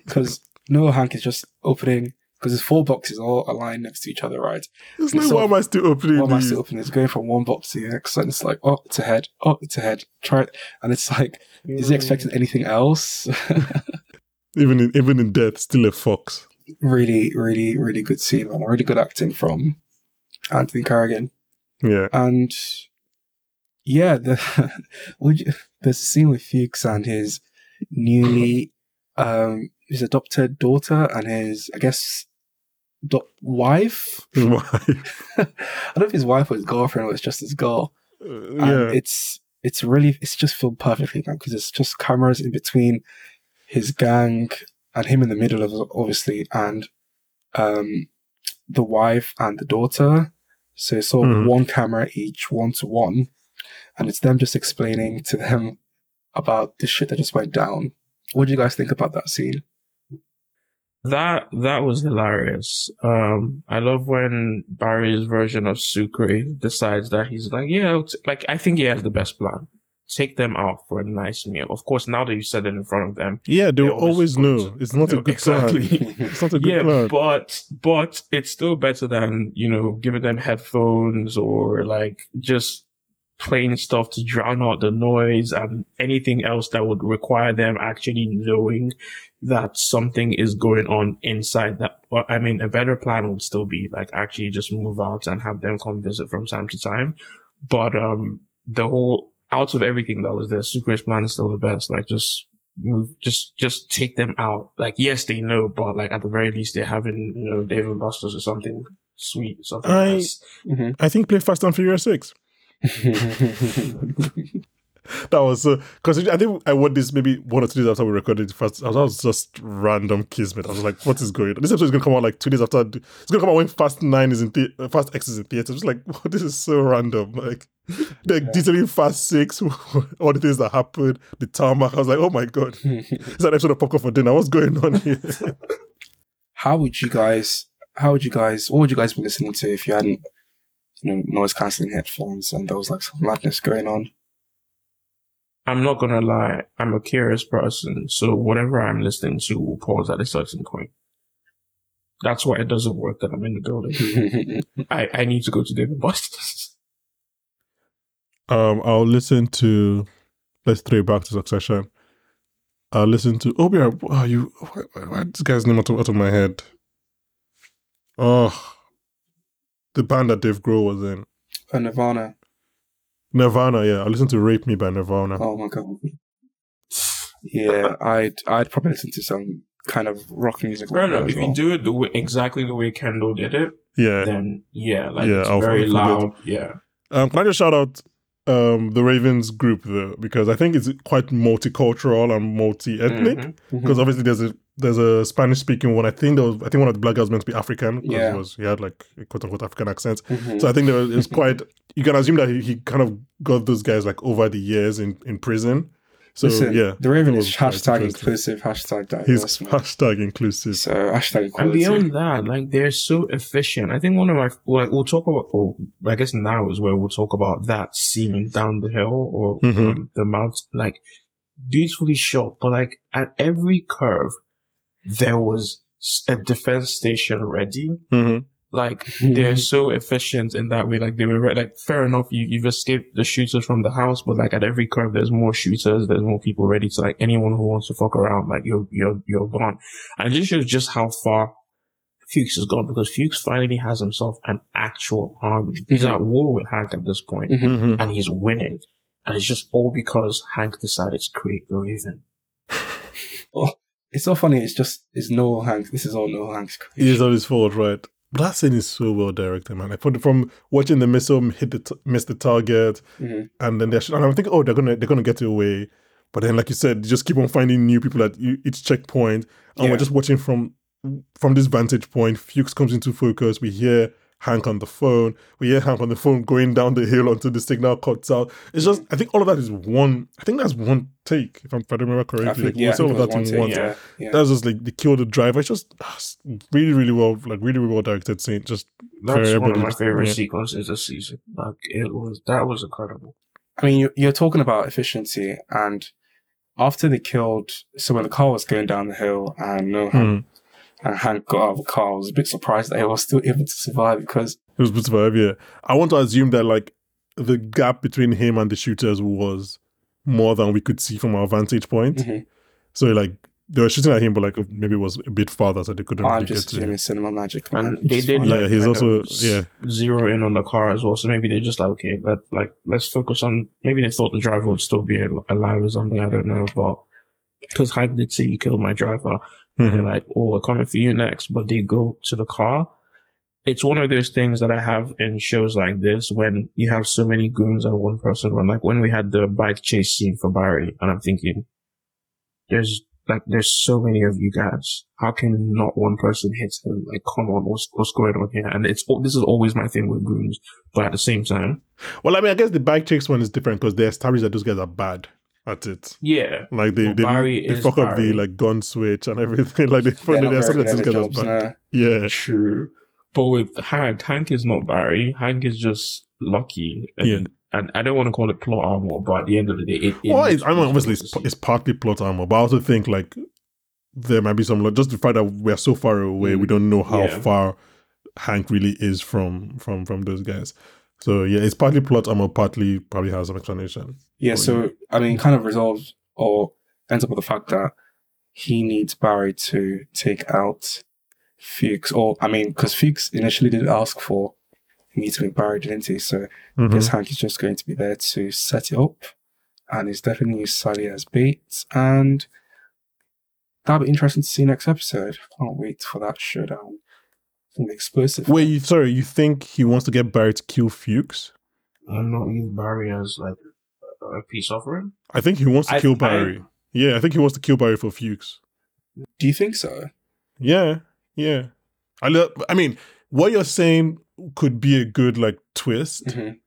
because no, Hank is just opening because there's four boxes all aligned next to each other, right? it's like, So- why am I still opening What am I still opening? It's going from one box to the next, and it's like, oh, it's head, oh, it's head. Try it, and it's like, is he expecting anything else? Even in even in death, still a fox. really, really, really good scene, man. Really good acting from Anthony Carrigan. Yeah. And yeah, the would you, there's a scene with Fuches and his newly um his adopted daughter and his I guess do- wife. Why? I don't know if his wife or his girlfriend or it's just his girl. Uh, And yeah. it's it's really it's just filmed perfectly man because it's just cameras in between his gang and him in the middle of obviously and um the wife and the daughter so it's sort of Mhm. one camera each one to one and it's them just explaining to them about the shit that just went down what do you guys think about that scene That that was hilarious. Um, I love when Barry's version of Sucre decides that he's like, yeah, like I think he has the best plan. Take them out for a nice meal. Of course, now that you said it in front of them, yeah, they always always know it's not a good plan. exactly. It's not a good yeah, plan. but but it's still better than you know giving them headphones or like just playing stuff to drown out the noise and anything else that would require them actually knowing that something is going on inside that. Well, I mean, a better plan would still be like actually just move out and have them come visit from time to time. But um, the whole out of everything that was there, Sucre's plan is still the best. Like just move, just just take them out. Like yes, they know, but like at the very least, they're having you know Dave and Buster's or something sweet, something I- nice. I think play Fast and Furious Six. That was because I think I watched this maybe one or two days after we recorded it first. I was, I was just random kismet. I was like, "What is going on?" This episode is gonna come out like two days after. It's gonna come out when Fast Nine is in the uh, Fast X is in theater. Just like, "What? This is so random." Like, they're detailing Fast Six, all the things that happened, the tarmac. I was like, "Oh my god!" It's an episode of Popcorn for Dinner. What's going on here? how would you guys how would you guys what would you guys be listening to if you hadn't you know noise cancelling headphones and there was like some madness going on I'm not gonna lie, I'm a curious person, so whatever I'm listening to will pause at a certain point. That's why it doesn't work that I'm in the building. I, I need to go to Dave and Buster's. Um, I'll listen to. Let's throw it back to Succession. I'll listen to. Oh, yeah. Wow, you. Why, why, why this guy's name out of, out of my head? Oh, the band that Dave Grohl was in. Uh, Nirvana. Nirvana. Yeah, I'll listen to "Rape Me" by Nirvana. Oh my god. Yeah, I'd I'd probably listen to some kind of rock music. Fair enough. If well. you do it the way, exactly the way Kendall did it, Yeah. then yeah, like Yeah, it's I'll- very I'll loud. Yeah. Um, can I just shout out um the Ravens group though because I think it's quite multicultural and multi-ethnic. Mhm. because obviously there's a there's a Spanish speaking one. I think there was I think one of the black guys meant to be African Yeah. he was he had like a quote unquote African accent. Mhm. So I think there was, it was quite. You can assume that he, he kind of got those guys like over the years in in prison. So Listen, yeah, the Raven it is was quite hashtag interesting. inclusive, hashtag he's diverse. man. hashtag inclusive. So hashtag And beyond that, like they're so efficient. I think one of my like we'll talk about. Oh, I guess now is where we'll talk about that scene down the hill or Mhm. um, the mount. Like beautifully shot, but like at every curve, there was a defense station ready. hmm Like they're so efficient in that way. Like they were re- like fair enough. You you've escaped the shooters from the house, but like at every curve, there's more shooters. There's more people ready to like anyone who wants to fuck around. Like you're you're you're gone. And this just shows just how far Fuches has gone because Fuches finally has himself an actual army. He's Mhm. at war with Hank at this point, Mhm. hmm and he's winning. And it's just all because Hank decided to create the Raven. It's so funny. It's just it's Noho Hanks. This is all Noho Hanks' It is all his fault, right? But that scene is so well directed, man. Like from, from watching the missile hit the t- miss the target, Mhm. and then they're sh- and I'm thinking, oh, they're gonna they're gonna get away. But then, like you said, you just keep on finding new people at each checkpoint, and Yeah. we're just watching from from this vantage point. Fuches comes into focus. We hear Hank on the phone. We hear Hank on the phone going down the hill until the signal cuts out. It's just, I think all of that is one. I think that's one take, if, I'm, if I remember correctly. I think, Like, yeah, I all of that was in one one. yeah, yeah. That's just like they kill the driver. It's just ah, it's really, really well, like really, really well directed scene. Just That's one of everybody my favorite yeah. sequences this season. Like it was that was incredible. I mean, you're, you're talking about efficiency, and after they killed, so when the car was going down the hill, and no Hmm. And Hank got out of the car, I was a bit surprised that he was still able to survive because It was bit of yeah. I want to assume that like the gap between him and the shooters was more than we could see from our vantage point. Mhm. So like they were shooting at him, but like maybe it was a bit farther, so they couldn't I'm really just get to him. assuming cinema magic. And they did fine. Yeah, like, he's also- yeah. zero in on the car as well. So maybe they're just like okay, let like let's focus on. Maybe they thought the driver would still be alive or something. I don't know, but because Hank did say you killed my driver, and they're mm-hmm. like, oh, we're coming for you next. But they go to the car. It's one of those things that I have in shows like this when you have so many goons and one person run. Like when we had the bike chase scene for Barry, and I'm thinking, there's like there's so many of you guys. How can not one person hit him? Like, come on, what's what's going on here? And it's oh, this is always my thing with goons, but at the same time, Well, I mean, I guess the bike chase one is different because they established that those guys are bad at it. yeah, Like they Well, they, Barry they is fuck up the like gun switch and everything. like they They're not they very established good that at those their guys are jobs, bad. Yeah. true. But with Hank, Hank is not Barry. Hank is just lucky. And, Yeah. and I don't want to call it plot armor, but at the end of the day, it. it Well, makes it's, I mean, obviously, it's, it's partly plot armor, but I also think like there might be some like, just the fact that we're so far away, we mm. don't know how Yeah. far Hank really is from from from those guys. So yeah, it's partly plot armor, partly probably has some explanation. Yeah, so I mean, kind of resolves or ends up with the fact that he needs Barry to take out Fuches, or I mean, because Fuches initially did ask for a to with Barry, didn't he? So I Mhm. guess Hank is just going to be there to set it up, and he's definitely used Sally as bait, and that'll be interesting to see next episode. Can't wait for that showdown. An explosive. Wait, you, sorry, you think he wants to get Barry to kill Fuches? I'm not use Barry as like a peace offering. I think he wants to I- kill I- Barry. yeah, I think he wants to kill Barry for Fuches. Do you think so? Yeah, yeah. I lo- I mean, what you're saying could be a good like twist, Mhm.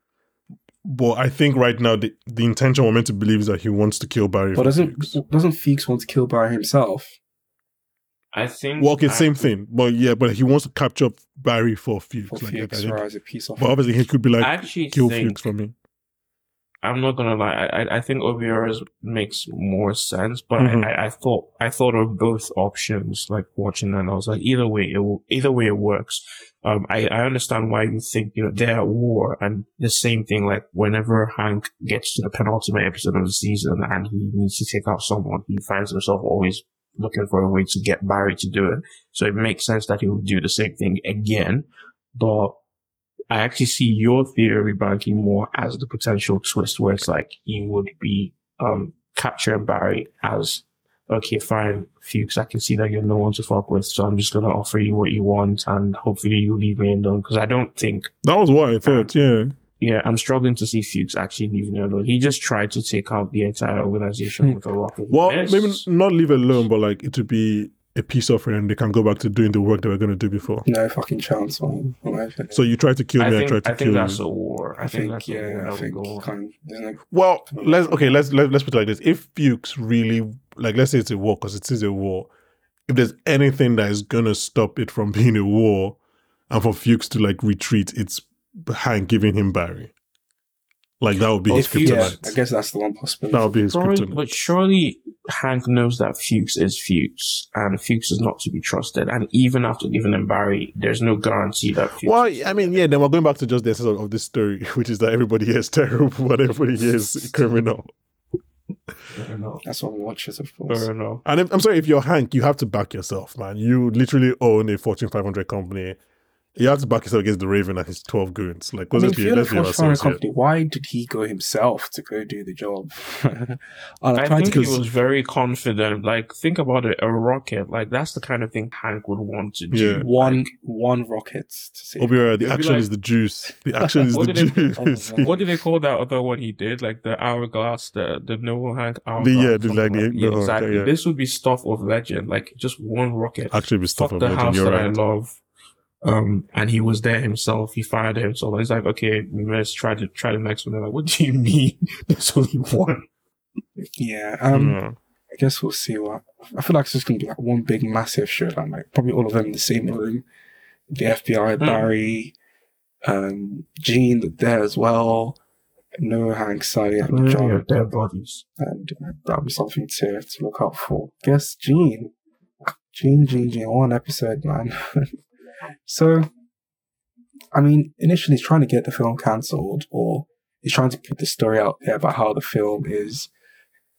but I think right now the, the intention we're meant to believe is that he wants to kill Barry. But doesn't Fuches. doesn't Fuches want to kill Barry himself? I think. Well, okay, I- same thing. But yeah, but he wants to capture Barry for Fuches. For like, Fuches, I think- or as a piece of But obviously, he could be like, I actually kill think Fuches for me. I'm not gonna lie. I I, I think Obiora's makes more sense, but Mhm. I, I, I thought I thought of both options. Like watching that, and I was like, either way, it will, either way it works. Um, I I understand why you think you know they're at war, and the same thing. Like whenever Hank gets to the penultimate episode of the season and he needs to take out someone, he finds himself always looking for a way to get Barry to do it. So it makes sense that he would do the same thing again, but. I actually see your theory, Banky, more as the potential twist where it's like you would be um capturing Barry as okay, fine, Fuches, I can see that you're no one to fuck with, so I'm just gonna offer you what you want and hopefully you leave me alone. Because I don't think That was what I thought. Yeah, yeah, I'm struggling to see Fuches actually leaving me alone. He just tried to take out the entire organization hmm. with a rocket. well, Yes. maybe not leave it alone, but like it would be a peace offering, and they can go back to doing the work they were going to do before. No fucking chance, man. in my opinion. So you try to kill I me, I think, try to I kill think that's you. a war. I, I think, think, that's a war yeah, I think would go. kind of, there's Well, let's okay. Let's let, us let's put it like this: If Fuches really like, let's say it's a war because it is a war. If there's anything that is gonna stop it from being a war, and for Fuches to like retreat, it's Hank giving him Barry. Like that would be his If you- yeah. I guess that's the one possibility. that would be his Surely, kryptonite. but surely Hank knows that Fuches is Fuches, and Fuches is not to be trusted. And even after giving him Barry, there's no guarantee that Fuches. Well, I mean, yeah. Then we're going back to just the essence of, of this story, which is that everybody here is terrible, but everybody here is criminal. I know. That's what watches, of I course. don't know. And if, I'm sorry, if you're Hank, you have to back yourself, man. You literally own a Fortune 500 company. You have to back himself against the Raven and his 12 goons. Like, I let's mean, be, if you're the let's be Fortune 500 ourselves here. company, why did he go himself to go do the job? I I tried think to he was very confident. Like, think about it, a rocket. Like, that's the kind of thing Hank would want to do. Yeah. one one rocket to see. Obiora, the action like- is the juice. The action is the did it- juice. Oh, What do they call that other one he did? Like the hourglass, the the Noho Hank hourglass. The- yeah, the- like the- Yeah, the- exactly. yeah. This would be stuff of legend. Like just one rocket. Actually, be stuff Fuck of the legend. house You're that I love. Um, and he was there himself. He fired himself. And he's like, okay, let's try to try the next one. They're like, what do you mean? There's only one. Yeah. Um, Yeah. I guess we'll see what. I feel like it's just gonna be like one big massive showdown. Like probably all of them in the same room. The FBI, Hmm. Barry, um, Gene that there as well. Noho Hanks, Sally, and John. Yeah, dead bodies. and uh, that'll be something to, to look out for. Guess Gene. Gene, Gene, Gene, one episode, man. so, I mean, initially he's trying to get the film cancelled, or he's trying to put the story out there about how the film is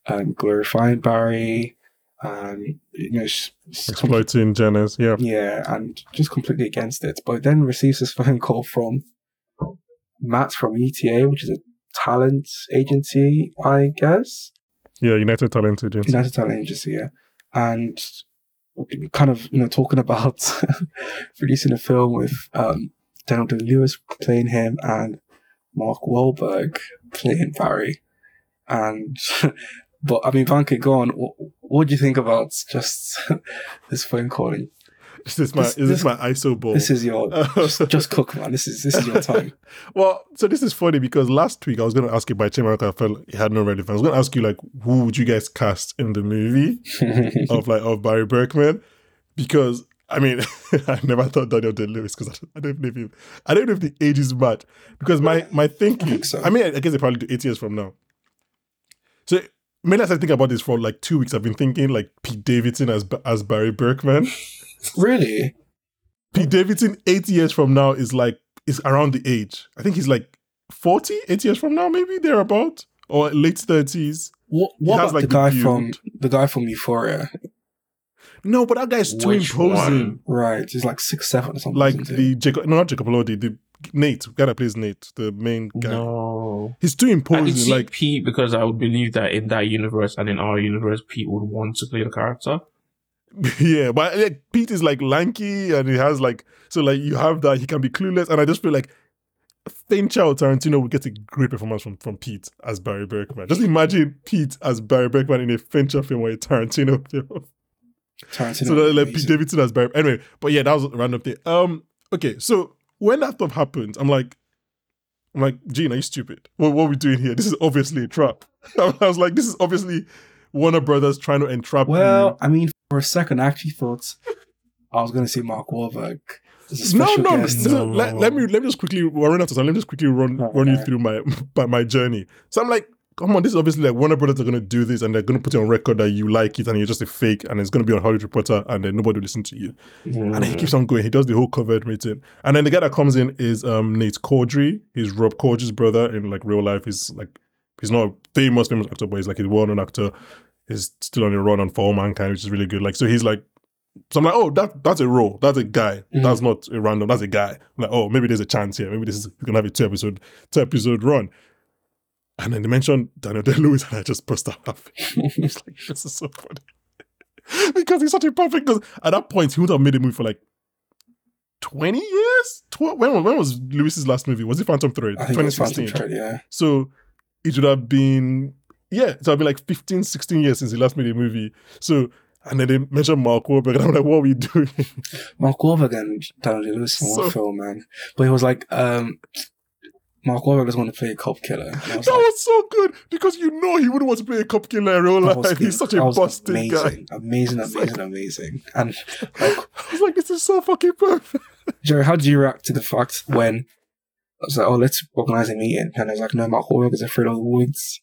um, glorifying Barry, um, you know, Exploiting Janice. Yeah. yeah, and just completely against it. But then receives this phone call from Matt from UTA, which is a talent agency, I guess. Yeah. United Talent Agency. United Talent Agency, yeah. And kind of, you know, talking about releasing a film with um, Daniel Lewis playing him and Mark Wahlberg playing Barry. And, but I mean, Vanka, go on. What, what do you think about just this phone calling? Is this my This- is this this- my ISO ball? This is your, just, just cook, man. This is, this is your time. Well, so this is funny because last week I was going to ask you by Chimerica, I felt it had no relevance. I was going to ask you like, who would you guys cast in the movie of like of Barry Berkman? Because I mean, I never thought Daniel Day Lewis because I, I don't know if he, I don't know if the age is match. Because my my thinking, I, think so. mean, I guess they probably do eight years from now. So mainly as I think about this for like two weeks, I've been thinking like Pete Davidson as as Barry Berkman. Really? Pete Davidson, eight years from now, is like is around the age. I think he's like 40, eight years from now, maybe thereabout, or late thirties. What, what about like, the guy the from the guy from Euphoria? No, but that guy's too imposing. Right, he's like six seven or something. Like isn't he? the Jacob, no, not Jacob Elordi, the Nate, the guy that plays Nate, the main guy. No. He's too I could imposing. see Like, Pete because I would believe that in that universe and in our universe, Pete would want to play the character. yeah, but like, Pete is like lanky and he has like, so like you have that, he can be clueless. And I just feel like Fincher or Tarantino would get a great performance from, from Pete as Barry Berkman. Just imagine Pete as Barry Berkman in a Fincher film or a Tarantino film. Tarantino. so that, like Pete. Davidson as Barry. Anyway, but yeah, that was a random thing. Um, okay, so when that stuff happened, I'm like, I'm like, Gene, are you stupid? What, what are we doing here? This is obviously a trap. I was like, this is obviously Warner Brothers trying to entrap Well, you. I mean, for a second, I actually thought I was going to see Mark Wahlberg as a No, no, guest. no, Let, let me let me just quickly we're running out of time. Let me just quickly run Oh, run you through my my, my journey. So I'm like, come on, this is obviously like Warner Brothers are gonna do this and they're gonna put it on record that you like it and you're just a fake and it's gonna be on Hollywood Reporter and then nobody will listen to you. And then he keeps on going. He does the whole covered meeting. And then the guy that comes in is um Nate Corddry. He's Rob Corddry's brother in like real life. He's like he's not a famous, famous actor, but he's like a well-known actor. He's still on a run on For All Mankind, which is really good. Like so he's like so I'm like, oh, that that's a role. That's a guy. Mhm. That's not a random. That's a guy. I'm like, oh, maybe there's a chance here. Maybe this is we can have a two episode two episode run. And then they mentioned Daniel Day Lewis, and I just burst out laughing. It's like, this is so funny. because he's such a perfect. Because at that point, he would have made a movie for like 20 years? Tw- when, when was Lewis's last movie? Was it Phantom Thread? I think it was Phantom 2016. Thread, yeah. So it would have been, yeah, it would have been like 15, 16 years since he last made a movie. So, and then they mentioned Mark Wahlberg, and I'm like, what are we doing? Mark Wahlberg and Day Lewis in So- one film, man. But he was like, um, Mark Wahlberg doesn't want to play a cop killer. Was that like, was so good because you know he wouldn't want to play a cop killer in real life. He's such a busted guy. amazing, amazing, It's amazing, amazing. And like, I was like, this is so fucking perfect. Jerry, how do you react to the fact when I was like, oh, let's organize a meeting, and I was like, no, Mark Wahlberg is afraid of the woods.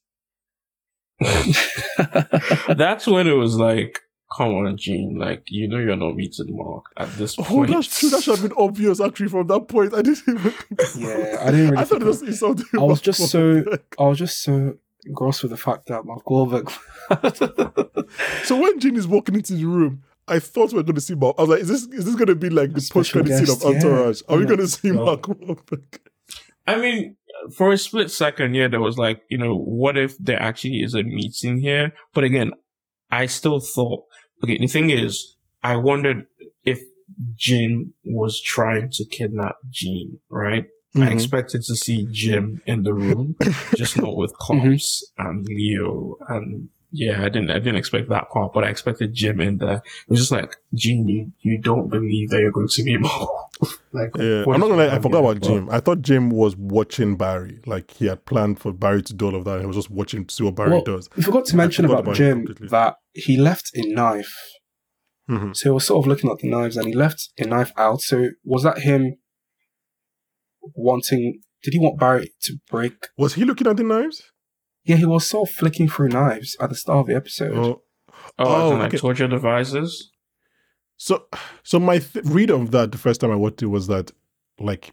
That's when it was like, come on, Gene. Like, you know, you're not meeting Mark at this Oh, point. that's true. That should have been obvious actually from that point. I didn't even Yeah. I didn't really I thought it was insulting. I was just so- Wahlberg. I was just so engrossed with the fact that Mark Wahlberg. So when Gene is walking into the room, I thought we were going to see Mark. I was like, is this is this going to be like the post credit scene of guest, yeah. Entourage? Are we Yeah. going to see No. Mark Wahlberg? I mean, for a split second, yeah, there was like, you know, what if there actually is a meeting here? But again, I still thought, okay, the thing is, I wondered if Jim was trying to kidnap Gene, right? Mm-hmm. I expected to see Jim in the room, just not with cops and Leo and yeah, I didn't I didn't expect that part, but I expected Jim in there. It was just like, Gene, you, you don't believe that you're going to be Mark Like, Yeah, I'm not gonna lie. I forgot about here? Jim. I thought Jim was watching Barry. Like he had planned for Barry to do all of that. He was just watching to see what Barry Well, does. we forgot to mention forgot about, about Jim that he left a knife. hmm So he was sort of looking at the knives and he left a knife out. So was that him wanting, did he want Barry to break? Was he looking at the knives? Yeah, he was sort of flicking through knives at the start of the episode. Oh, Oh, Oh, as in, like okay. torture devices. So so my th- read of that the first time I watched it was that like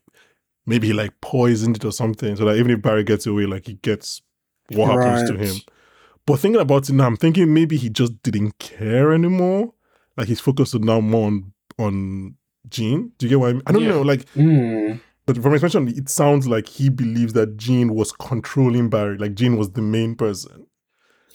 maybe he like poisoned it or something. So that even if Barry gets away, like he gets what happens to him. But thinking about it now, I'm thinking maybe he just didn't care anymore. Like he's focused now more on on Gene. Do you get what I mean? I don't Yeah. know. Like Hmm. But from expression, it sounds like he believes that Gene was controlling Barry. Like Gene was the main person.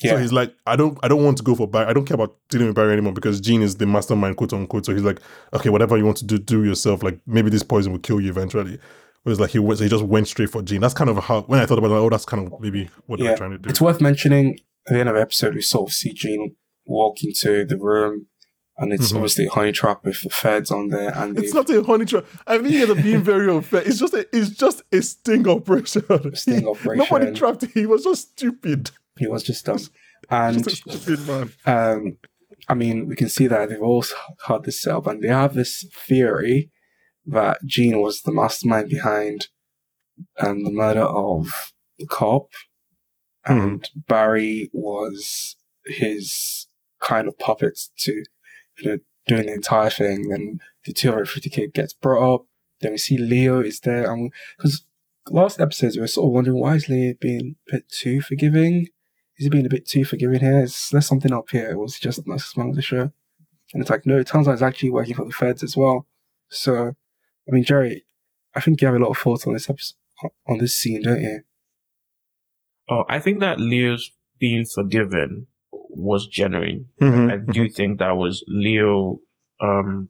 Yeah. So he's like, I don't, I don't want to go for Barry. I don't care about dealing with Barry anymore because Gene is the mastermind, quote unquote. So he's like, okay, whatever you want to do, do yourself. Like maybe this poison will kill you eventually. Whereas like he was, he just went straight for Gene. That's kind of how when I thought about it, oh, that's kind of maybe what Yeah. they're trying to do. It's worth mentioning at the end of the episode, we sort of see Gene walk into the room, and it's Mhm. obviously a honey trap with the feds on there, and It's not a honey trap. I mean, you're being very unfair. It's just a, it's just a sting operation. Sting operation. Nobody trapped him. He was just stupid. He was just done. And Just a stupid man. um, I mean, we can see that they've all had this set up, and they have this theory that Gene was the mastermind behind um, the murder of the cop, and Barry was his kind of puppet to, you know, doing the entire thing. Then the 250k gets brought up. Then we see Leo is there, and because last episodes we were sort of wondering why is Leo being a bit too forgiving. Is he being a bit too forgiving here? Is there something up here? Or was he just not smart with the show? And it's like, no, it turns out he's actually working for the feds as well. So, I mean, Jerry, I think you have a lot of thoughts on this episode, on this scene, don't you? Oh, I think that Leo's being forgiven was genuine. Mhm. I do think that was Leo. Um,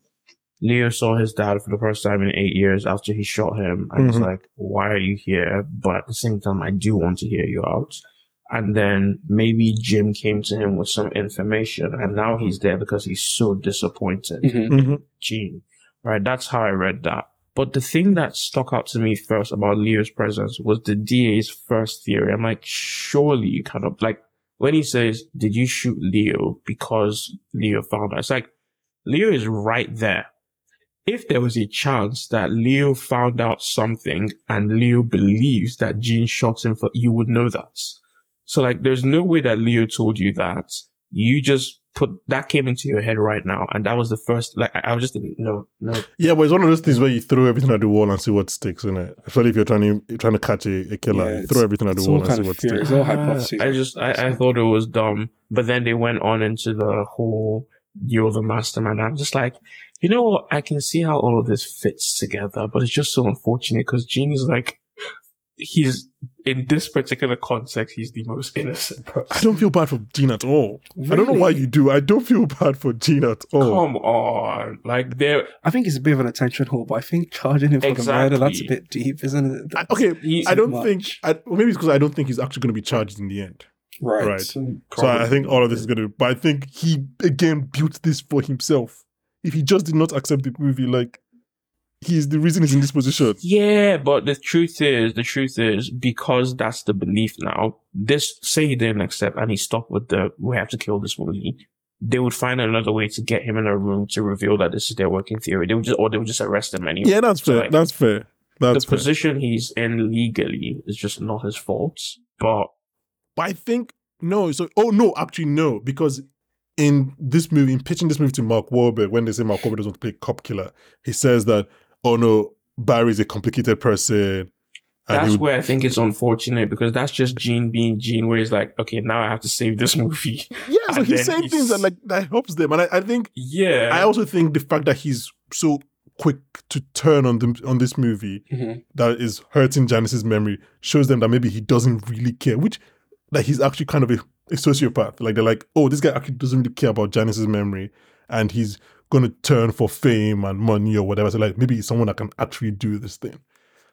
Leo saw his dad for the first time in eight years after he shot him, and he's Mhm. like, "Why are you here?" But at the same time, I do want to hear you out. And then maybe Jim came to him with some information, and now he's there because he's so disappointed. Mm-hmm. Mhm. Gene. Right? That's how I read that. But the thing that stuck out to me first about Leo's presence was the DA's first theory. I'm like, surely you kind of like when he says, Did you shoot Leo because Leo found out? It's like Leo is right there. If there was a chance that Leo found out something and Leo believes that Gene shot him for you would know that. So like there's no way that Leo told you that. You just put that came into your head right now, and that was the first. Like I, I was just thinking, no, no, Yeah, but it's one of those things where you throw everything at the wall and see what sticks in it. Especially if you're trying to you're trying to catch a, a killer, Yeah, you throw everything at the wall and kind see of what theory. sticks. It's all hypotheses. I just I, I thought it was dumb, but then they went on into the whole you're the mastermind. I'm just like, you know what? I can see how all of this fits together, but it's just so unfortunate because Gene is like, he's in this particular context, he's the most innocent person. I don't feel bad for Gene at all. I don't know why you do. I don't feel bad for Gene at all. Come on, like there. I think it's a bit of an attention whole, but I think charging him for the murder, that's a bit deep, isn't it? I- okay, He- I don't much. think. I, well, maybe it's because I don't think he's actually going to be charged in the end. Right. Right. So I, I think all of this is going to. But I think he again built this for himself. If he just did not accept the movie, like he's the reason he's in this position. Yeah, but the truth is, the truth is, because that's the belief now, this, say he didn't accept and he stuck with the, we have to kill this movie, they would find another way to get him in a room to reveal that this is their working theory. They would just, or they would just arrest him anyway. Yeah, that's So, fair. like, that's fair. That's the fair. position he's in legally is just not his fault. But But I think no. So oh no, actually no, because in this movie, in pitching this movie to Mark Wahlberg, when they say Mark Wahlberg doesn't play cop killer, he says that oh no, Barry's a complicated person. and that's would- where I think it's unfortunate because that's just Gene being Gene, where he's like, okay, now I have to save this movie. yeah, so and he's saying he's- things that like that helps them, and I, I think yeah. I also think the fact that he's so quick to turn on them on this movie Mhm. that is hurting Janice's memory shows them that maybe he doesn't really care, which that he's actually kind of a, a sociopath. Like they're like, oh, this guy actually doesn't really care about Janice's memory, and he's gonna turn for fame and money or whatever. So like maybe he's someone that can actually do this thing.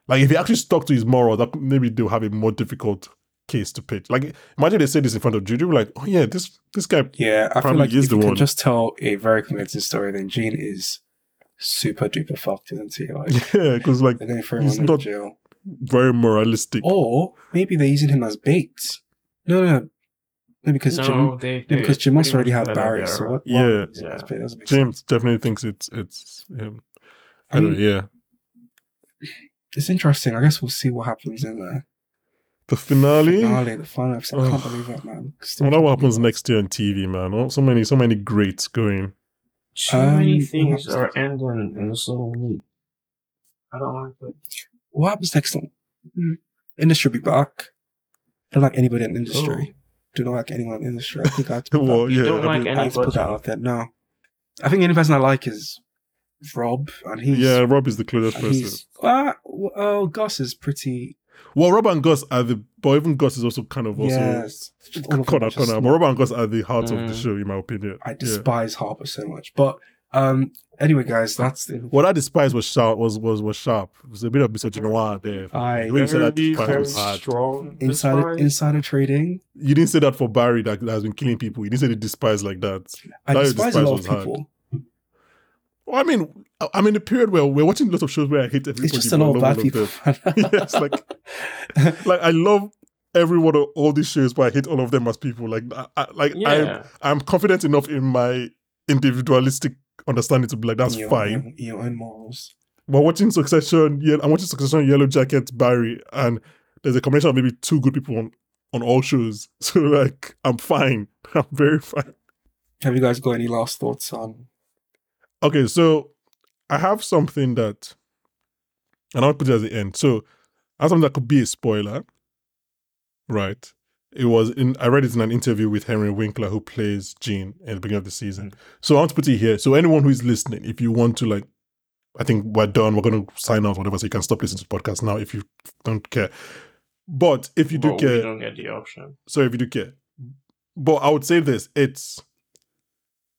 Like if he actually stuck to his morals, that maybe they'll have a more difficult case to pitch. Like imagine they say this in front of Judy, we're like, oh yeah, this this guy Yeah, I feel like is if the you can just tell a very convincing story, then Gene is super duper fucked, isn't he? Like Yeah, because like they're going to him He's not- jail. very moralistic. Or maybe they're using him as bait. No, no, no. No, because Jim, No, they, no, they because Jim must already much have let Barry. So what? what Yeah. Yeah. That's a bit- that's a bit James definitely thinks it's it's him. I I don't mean, yeah. It's interesting. I guess we'll see what happens in the The finale. finale, the final episode. I can't Ugh. believe it, man. I wonder what happens next year on TV, man. Oh, so many, so many greats going. Too many Um, things are ending in the same week. I don't like it. What happens next one? Hmm. Industry will be back. I Don't like anybody in the industry. Do not like anyone in the show. I think I have to put, well, yeah. don't I like mean, I put that anybody. out there. No. I think the only person I like is Rob, and he's yeah, Rob is the closest person. uh, oh Gus is pretty Well, Rob and Gus are the, but even Gus is also kind of also yes. All of them corner are just corner. But Rob and Gus are the heart of the Mm. show, in my opinion. I Yeah. despise Harper so much. But um anyway guys, that's the What I despise was sharp. Was was was sharp. It was a bit of misogynoir there. I The way you said that Very, despise very was hard. strong. insider despise. insider trading. You didn't say that for Barry that, that has been killing people. You didn't say the despise like that. I That despise a lot was of hard. people. Well, I mean, I- I'm in a period where we're watching lots of shows where I hate everybody. It's just a but lot of love bad people. them. yeah, it's like like I love every one of all these shows, but I hate all of them as people. Like, I, I, like I'm I'm confident enough in my individualistic understanding to be like that's your, fine. In your own morals. But watching Succession, yeah, I'm watching Succession, Yellow Jacket, Barry, and there's a combination of maybe two good people on on all shows. So like, I'm fine. I'm very fine. Have you guys got any last thoughts on Okay, so I have something that, and I'll put it at the end. So I have something that could be a spoiler, right? It was in. I read it in an interview with Henry Winkler, who plays Gene at the beginning of the season. Mm. So I want to put it here. So anyone who is listening, if you want to, like, I think we're done. We're going to sign off, whatever. So you can stop listening to the podcast now if you don't care. But if you do But we care, don't get the option. so if you do care, but I would say this: it's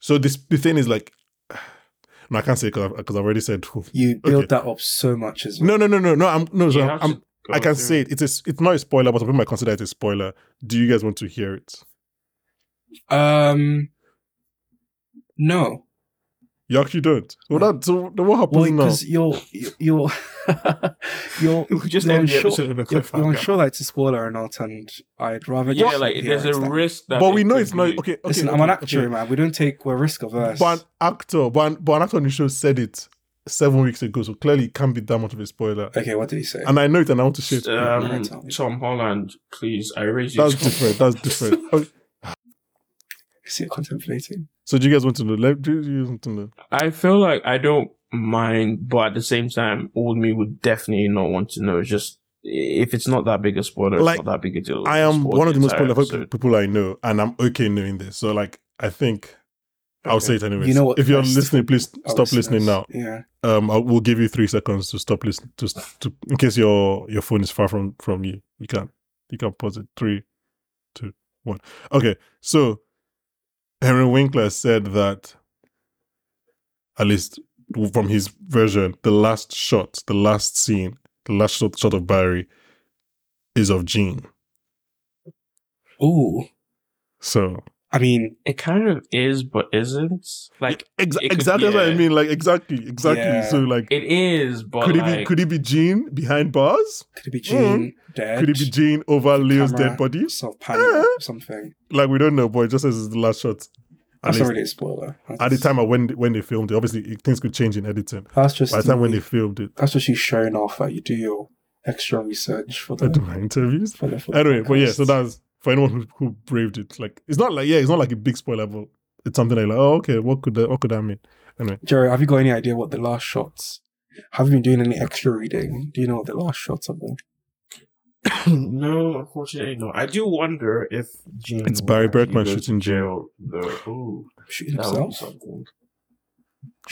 so this the thing is like, no, I can't say because I've, 'cause I've already said who. you build Okay. that up so much as well. No, no, no, no, no. I'm no. So I'm, have I'm to go I can say it. It's a, it's not a spoiler, but some people might consider it a spoiler. Do you guys want to hear it? Um no. You actually don't. Well, that so what happens Well, now? because you're you're you're We just you're end the unsure, on a you're, you're unsure that it's a spoiler or not, and I'd rather Yeah, just like there's a that. risk that. But we know could it's not okay. okay Listen, okay, I'm an okay. actor, man. We don't take we're risk averse. But an actor, but an, but an actor on the show said it seven weeks ago, so clearly it can't be that much of a spoiler. okay, what did he say? And I know it, and I want to share it. Um, Right, tell me. Tom Holland, please, I raise you. That's different. That's different. Okay. I see contemplating. So do you guys want to know? Let do you want to know? I feel like I don't mind, but at the same time, old me would definitely not want to know. It's just if it's not that big a spoiler, Like, it's not that big a deal. I am one of the most entire spoilerful episode. people I know, and I'm okay knowing this. So like, I think I'll say it anyways. You know what If you're listening, please stop listening now. Yeah. Um, I will give you three seconds to stop listening. To, to in case your your phone is far from from you, you can you can pause it. Three, two, one. Okay, so Henry Winkler said that at least from his version, the last shot, the last scene, the last shot, shot of Barry is of Gene. Ooh. So I mean, It kind of is, but isn't. Like Exa- it exactly what I mean. Like exactly, exactly. Yeah. So like, it is, but could it be could it be Gene behind bars? could it be Gene dead? Mm. Could it be Gene over Leo's dead body? Sort of panning Eh. something. Like we don't know, but it just says it's the last shot. At, That's least, already a spoiler. at the time of when when they filmed it, obviously things could change in editing. That's just By the time when they filmed it, that's just you showing off that you do your extra research for I do the my interviews. for the, for the Anyway, but yeah, so podcast. that's for anyone who, who braved it. Like it's not like yeah, it's not like a big spoiler, but it's something like, oh okay, what could that what could that mean? Anyway, Jerry, have you got any idea what the last shots? Have you been doing any extra reading? Do you know what the last shots have been? no, unfortunately, no. I do wonder if Gene It's Barry actually Berkman go to shooting Gene. jail. Though, ooh, Shooting that would be himself? something.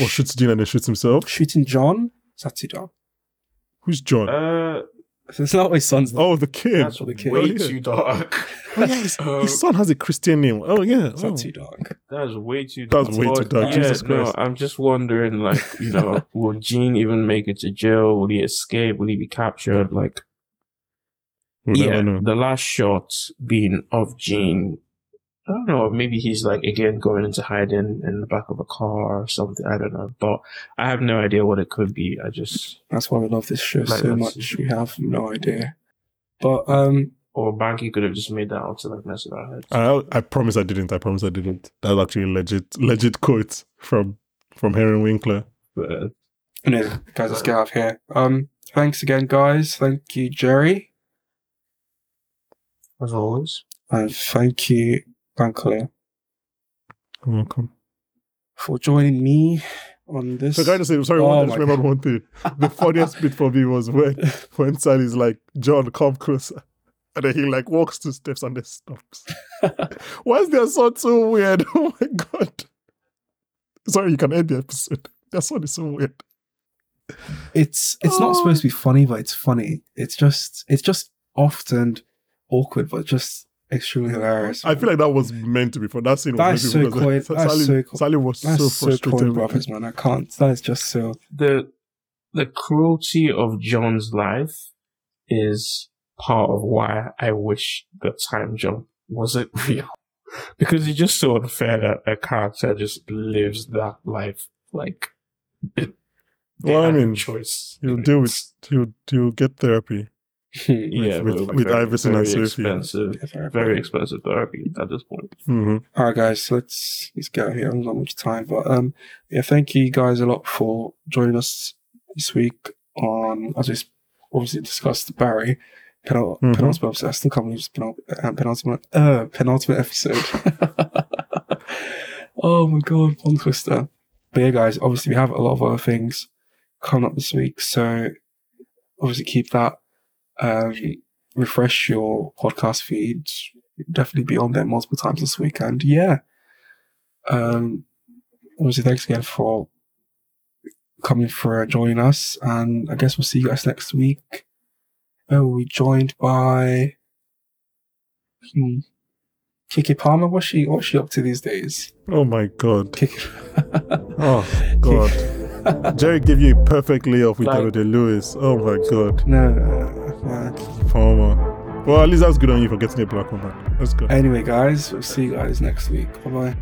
or shoots Gene and then shoots himself. Shooting John? That's too dark. Who's John? Uh, It's not my son's name. oh, the kid. that's the kid. way yeah. too dark. Oh yeah, his, Um, his son has a Christian name. Oh yeah, It's oh. not too dark. That's way too dark. That's way too dark. Yeah, Jesus no, I'm just wondering, like, you know, will Gene even make it to jail? Will he escape? Will he be captured? Like, We'll yeah, know. the last shot being of Gene I don't know. Maybe he's like again going into hiding in the back of a car or something. I don't know, but I have no idea what it could be. I just That's why we love this show Like, so that's- much. We have no idea. But um, or Banky could have just made that out to like mess with our heads. I, I promise I didn't. I promise I didn't. That was actually a legit, legit quote from from Henry Winkler. But uh, anyway, guys, let's get out of here. Um, thanks again, guys. Thank you, Jerry, as always, and thank you, Bankole, You're welcome. for joining me on this. So, can I just say, sorry, Oh one, I just my remembered one thing. The funniest bit for me was when when Sally's like, John, come closer. And then he like walks two steps and then stops. Why is their sound so weird? Oh my god. Sorry, you can end the episode. That sound is so weird. it's it's not Oh. supposed to be funny, but it's funny. It's just it's just often awkward, but just extremely hilarious. I feel like that was meant to be for That scene was That meant is to so be fun. coy- that's Sally, so co- Sally was That's so so, frustrated. Coen with Brothers, man. I can't. That is just so. the the cruelty of John's life is part of why I wish the time jump wasn't real. Because it's just so unfair that a character just lives that life like it, Well, I mean, choice. You'll deal with you'll, you'll get therapy. yeah, with- but with very- Iverson and very Sophie. expensive, very expensive therapy at this point. hmm All right, guys. Let's let's get out of here. I don't have much time, but um, yeah. Thank you guys a lot for joining us this week on as we s- obviously discussed Barry. Penul- Mhm. Penultimate episode. I still can't believe it's penul- uh, penultimate uh, penultimate episode. oh my god, one twister. But yeah, guys. Obviously, we have a lot of other things coming up this week, so obviously keep that. Um, refresh your podcast feed. Definitely be on there multiple times this week, and yeah. Um, obviously, thanks again for coming for uh, joining us, and I guess we'll see you guys next week. Oh, we joined by hmm, Keke Palmer. What's she? What's she up to these days? Oh my god. Kiki. Oh god. Jerry give you a perfect layoff with Like- Daniel Day Lewis. Oh my god. no, Well, at least that's good on you for getting a black woman. That's good. Anyway, guys, we'll see you guys next week. Bye bye.